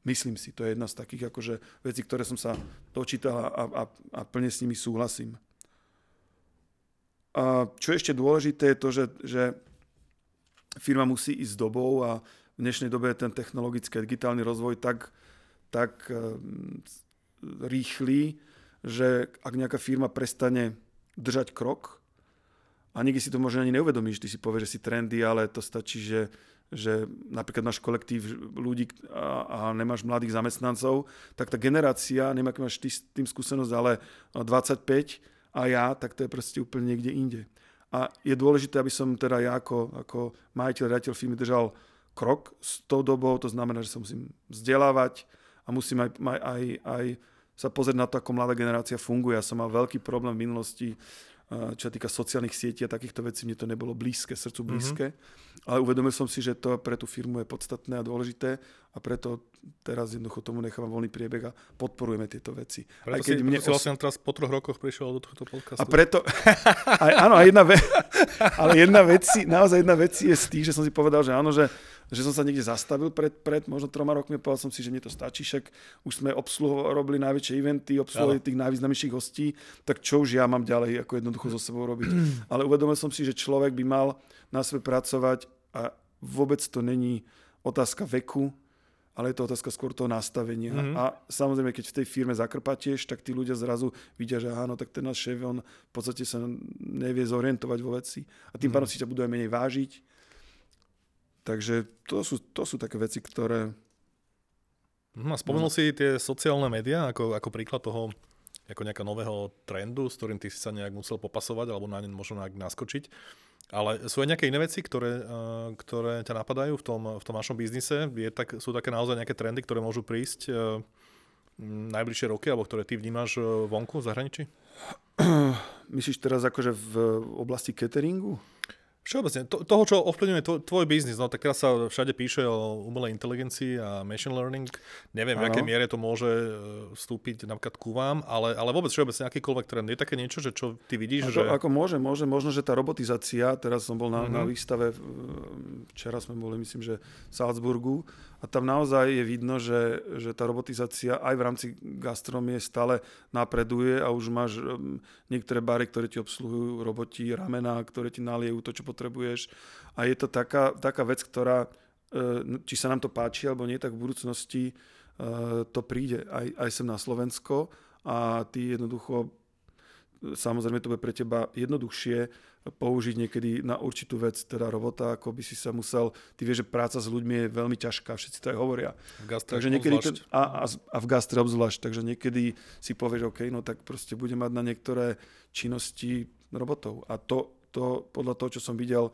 Myslím si, to je jedna z takých akože vecí, ktoré som sa dočítal a, a, a plne s nimi súhlasím. A čo je ešte dôležité je to, že, že firma musí ísť s dobou a v dnešnej dobe je ten technologický a digitálny rozvoj tak, tak ehm, rýchly, že ak nejaká firma prestane držať krok a nikdy si to možno ani neuvedomíš, ty si povieš, že si trendy, ale to stačí, že, že napríklad máš kolektív ľudí a, a nemáš mladých zamestnancov, tak tá generácia, neviem, aký máš ty s tým skúsenosť, ale 25 a ja, tak to je proste úplne niekde inde. A je dôležité, aby som teda ja ako, ako majiteľ, riaditeľ firmy držal krok s tou dobou, to znamená, že sa musím vzdelávať a musím aj, aj, aj, sa pozrieť na to, ako mladá generácia funguje. Ja som mal veľký problém v minulosti, čo sa týka sociálnych sietí a takýchto vecí, mne to nebolo blízke, srdcu mhm. blízke. Mm-hmm. Ale uvedomil som si, že to pre tú firmu je podstatné a dôležité a preto teraz jednoducho tomu nechávam voľný priebeh a podporujeme tieto veci. Preto aj keď si, mne si vlastne teraz po troch rokoch prišiel do tohto podcastu. A preto, aj, áno, a jedna vec, ale jedna vec, naozaj jedna vec je z tých, že som si povedal, že áno, že že som sa niekde zastavil pred, pred možno troma rokmi povedal som si, že mne to stačí, však už sme obsluho, robili najväčšie eventy, obsluhovali tých najvýznamnejších hostí, tak čo už ja mám ďalej ako jednoducho so sebou robiť. Ale uvedomil som si, že človek by mal na sebe pracovať a vôbec to není otázka veku, ale je to otázka skôr toho nastavenia. Mm-hmm. A samozrejme, keď v tej firme zakrpatieš, tak tí ľudia zrazu vidia, že áno, tak ten náš šéf, on v podstate sa nevie zorientovať vo veci. A tým mm-hmm. pádom si ťa budú aj menej vážiť Takže to sú, to sú také veci, ktoré... No, spomenul no. si tie sociálne médiá ako, ako príklad toho ako nejakého nového trendu, s ktorým ty si sa nejak musel popasovať alebo na ne možno nejak naskočiť. Ale sú aj nejaké iné veci, ktoré, uh, ktoré ťa napadajú v tom, v tom vašom biznise? Je tak, sú také naozaj nejaké trendy, ktoré môžu prísť uh, najbližšie roky, alebo ktoré ty vnímaš uh, vonku v zahraničí? Myslíš teraz akože v oblasti cateringu? Všeobecne, to, toho, čo ovplyvňuje tvoj, tvoj biznis, no tak teraz sa všade píše o umelej inteligencii a machine learning. Neviem, ano. v akej miere to môže e, vstúpiť napríklad ku vám, ale, ale vôbec všeobecne akýkoľvek trend. Je také niečo, že čo ty vidíš? Ako, že... ako môže, môže, možno, že tá robotizácia, teraz som bol na, uh-huh. na mhm. výstave, včera sme boli, myslím, že v Salzburgu, a tam naozaj je vidno, že, že tá robotizácia aj v rámci gastronomie stále napreduje a už máš um, niektoré bary, ktoré ti obsluhujú roboti, ramena, ktoré ti naliejú to, čo potrebuješ. A je to taká, taká vec, ktorá, e, či sa nám to páči alebo nie, tak v budúcnosti e, to príde aj, aj sem na Slovensko a ty jednoducho samozrejme to bude pre teba jednoduchšie použiť niekedy na určitú vec, teda robota, ako by si sa musel, ty vieš, že práca s ľuďmi je veľmi ťažká, všetci to aj hovoria. V takže niekedy ten, a, a, a v gastre obzvlášť, takže niekedy si povieš, OK, no tak proste budem mať na niektoré činnosti robotov. A to, to podľa toho, čo som videl,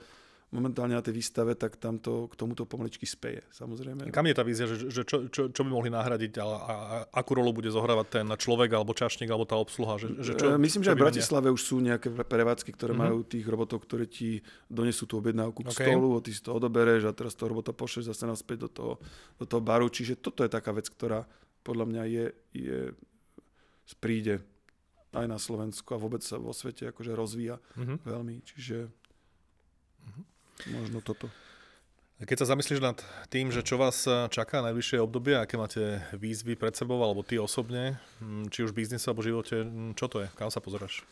momentálne na tej výstave, tak tam to k tomuto pomaličky speje, samozrejme. Kam je tá vízia, že, že čo, čo, čo by mohli nahradiť a, a, a akú rolu bude zohrávať ten človek alebo čašník alebo tá obsluha? Že, že čo, e, Myslím, čo že aj v Bratislave už sú nejaké prevádzky, ktoré mm-hmm. majú tých robotov, ktoré ti donesú tú objednávku k okay. stolu, ty si to odobereš a teraz toho robota pošleš zase naspäť do toho, do toho baru. Čiže toto je taká vec, ktorá podľa mňa je, je príde aj na Slovensku a vôbec sa vo svete akože rozvíja mm-hmm. veľmi. Čiže mm-hmm. Možno toto. Keď sa zamyslíš nad tým, že čo vás čaká najbližšie obdobie, aké máte výzvy pred sebou, alebo ty osobne, hm, či už v biznise alebo v živote, hm, čo to je? Kam sa pozeráš?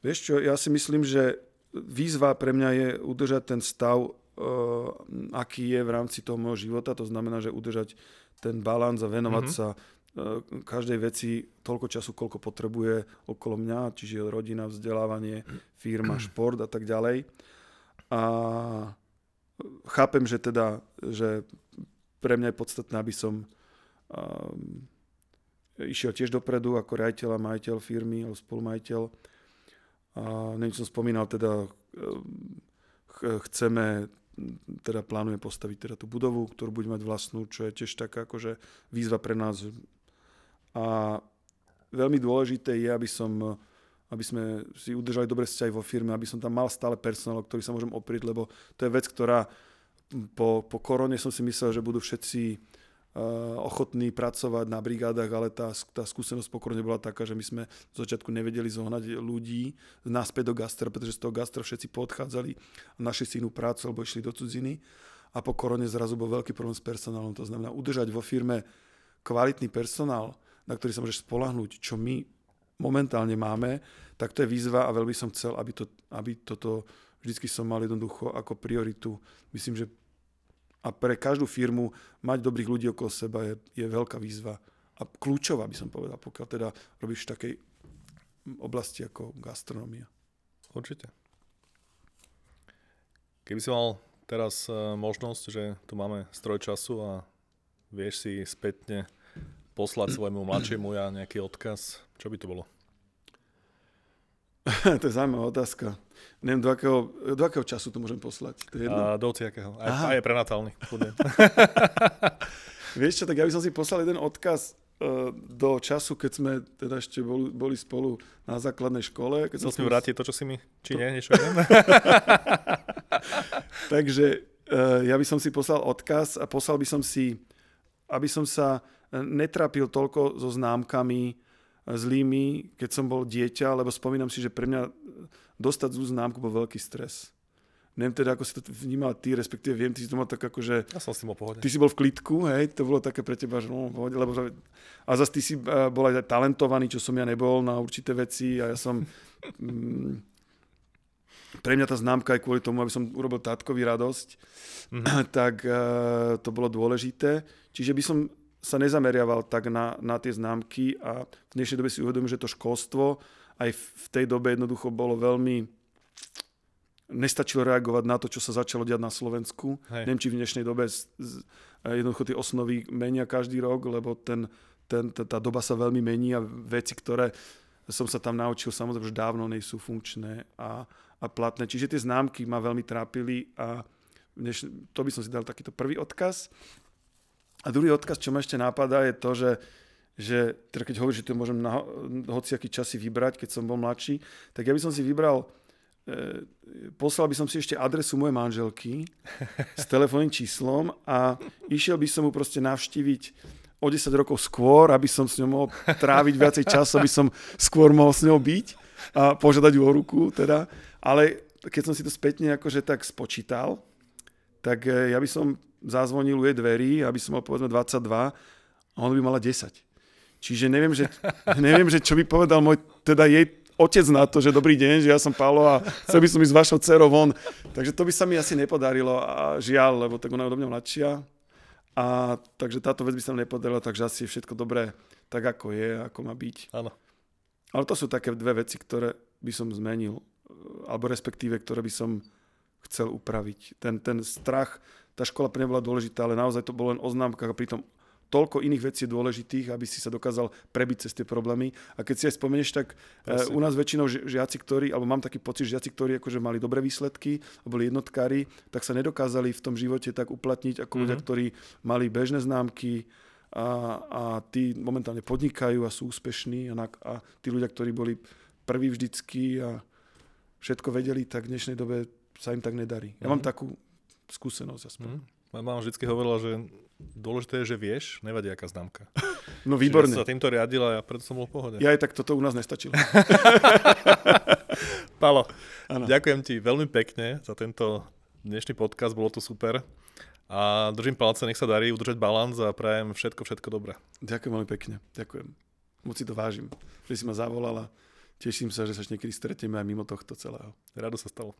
Vieš čo, ja si myslím, že výzva pre mňa je udržať ten stav, uh, aký je v rámci toho môjho života. To znamená, že udržať ten balans a venovať mm-hmm. sa každej veci toľko času, koľko potrebuje okolo mňa, čiže rodina, vzdelávanie, firma, šport a tak ďalej. A chápem, že teda, že pre mňa je podstatné, aby som um, išiel tiež dopredu ako riaditeľ a majiteľ firmy alebo spolumajiteľ. A neviem, som spomínal, teda um, chceme teda plánuje postaviť teda tú budovu, ktorú bude mať vlastnú, čo je tiež taká akože výzva pre nás. A veľmi dôležité je, aby som aby sme si udržali dobré vzťahy vo firme, aby som tam mal stále personál, ktorý sa môžem oprieť, lebo to je vec, ktorá po, po korone som si myslel, že budú všetci uh, ochotní pracovať na brigádach, ale tá, tá skúsenosť po korone bola taká, že my sme z začiatku nevedeli zohnať ľudí naspäť do gastra, pretože z toho gastra všetci podchádzali a našli si inú prácu alebo išli do cudziny. A po korone zrazu bol veľký problém s personálom. To znamená udržať vo firme kvalitný personál, na ktorý sa môžeš spolahnúť, čo my momentálne máme, tak to je výzva a veľmi som chcel, aby, to, aby toto vždycky som mal jednoducho ako prioritu. Myslím, že a pre každú firmu mať dobrých ľudí okolo seba je, je veľká výzva a kľúčová by som povedal, pokiaľ teda robíš v takej oblasti ako gastronomia. Určite. Keby si mal teraz e, možnosť, že tu máme stroj času a vieš si spätne poslať svojmu mladšiemu ja nejaký odkaz, čo by to bolo? to je zaujímavá otázka. Neviem, do akého, do akého času to môžem poslať? To je jedno. A, do akého. Aj, aj je prenatálny. Vieš čo, tak ja by som si poslal jeden odkaz uh, do času, keď sme teda ešte boli, boli spolu na základnej škole. Keď Chcel som vrátiť to, čo si mi, či to... nie, niečo Takže uh, ja by som si poslal odkaz a poslal by som si, aby som sa netrápil toľko so známkami, zlými, keď som bol dieťa, lebo spomínam si, že pre mňa dostať zú známku bol veľký stres. Neviem teda, ako si to vnímal ty, respektíve viem, ty si to mal tak ako, že... Ja som s tým. Ty si bol v klitku, hej, to bolo také pre teba, že no, pohode, lebo... A zase ty si uh, bol aj talentovaný, čo som ja nebol na určité veci a ja som... Mm, pre mňa tá známka aj kvôli tomu, aby som urobil tátkovi radosť, mm-hmm. tak uh, to bolo dôležité. Čiže by som sa nezameriaval tak na, na tie známky a v dnešnej dobe si uvedomím, že to školstvo aj v tej dobe jednoducho bolo veľmi nestačilo reagovať na to, čo sa začalo diať na Slovensku. Hej. Neviem, či v dnešnej dobe z, z, jednoducho tie osnovy menia každý rok, lebo ten, ten, tá doba sa veľmi mení a veci, ktoré som sa tam naučil, samozrejme, že dávno nie sú funkčné a, a platné. Čiže tie známky ma veľmi trápili a dneš, to by som si dal takýto prvý odkaz. A druhý odkaz, čo ma ešte nápada, je to, že, že teda keď hovoríš, že to môžem na hociaký čas si vybrať, keď som bol mladší, tak ja by som si vybral, e, poslal by som si ešte adresu mojej manželky s telefónnym číslom a išiel by som mu proste navštíviť o 10 rokov skôr, aby som s ňou mohol tráviť viacej času, aby som skôr mohol s ňou byť a požiadať ju o ruku teda. Ale keď som si to spätne akože tak spočítal, tak e, ja by som zazvonil u jej dverí, aby som mal povedzme 22 a ona by mala 10. Čiže neviem, že, neviem, že čo by povedal môj, teda jej otec na to, že dobrý deň, že ja som Pálo a chcel by som ísť s vašou dcerou von. Takže to by sa mi asi nepodarilo a žiaľ, lebo tak ona je odo mňa mladšia. A takže táto vec by sa mi nepodarila, takže asi všetko dobré tak, ako je, ako má byť. Áno. Ale to sú také dve veci, ktoré by som zmenil, alebo respektíve, ktoré by som chcel upraviť. Ten, ten strach tá škola pre mňa bola dôležitá, ale naozaj to bolo len o známkach a pritom toľko iných vecí dôležitých, aby si sa dokázal prebiť cez tie problémy. A keď si aj spomenieš, tak Presne. u nás väčšinou žiaci, ktorí, alebo mám taký pocit, že žiaci, ktorí akože mali dobré výsledky, boli jednotkári, tak sa nedokázali v tom živote tak uplatniť ako mm-hmm. ľudia, ktorí mali bežné známky a, a tí momentálne podnikajú a sú úspešní a, na, a tí ľudia, ktorí boli prví vždycky a všetko vedeli, tak v dnešnej dobe sa im tak nedarí. Ja mm-hmm. mám takú skúsenosť aspoň. Mm. Moja mama vždy hovorila, že dôležité je, že vieš, nevadí aká známka. No výborne. Čiže sa týmto riadila a ja preto som bol v pohode. Ja aj tak toto u nás nestačilo. Palo, ano. ďakujem ti veľmi pekne za tento dnešný podcast, bolo to super. A držím palce, nech sa darí udržať balans a prajem všetko, všetko dobré. Ďakujem veľmi pekne, ďakujem. Moc si to vážim, že si ma zavolala. Teším sa, že sa niekedy stretneme aj mimo tohto celého. Rado sa stalo.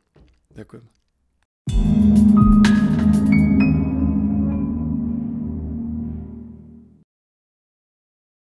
Ďakujem.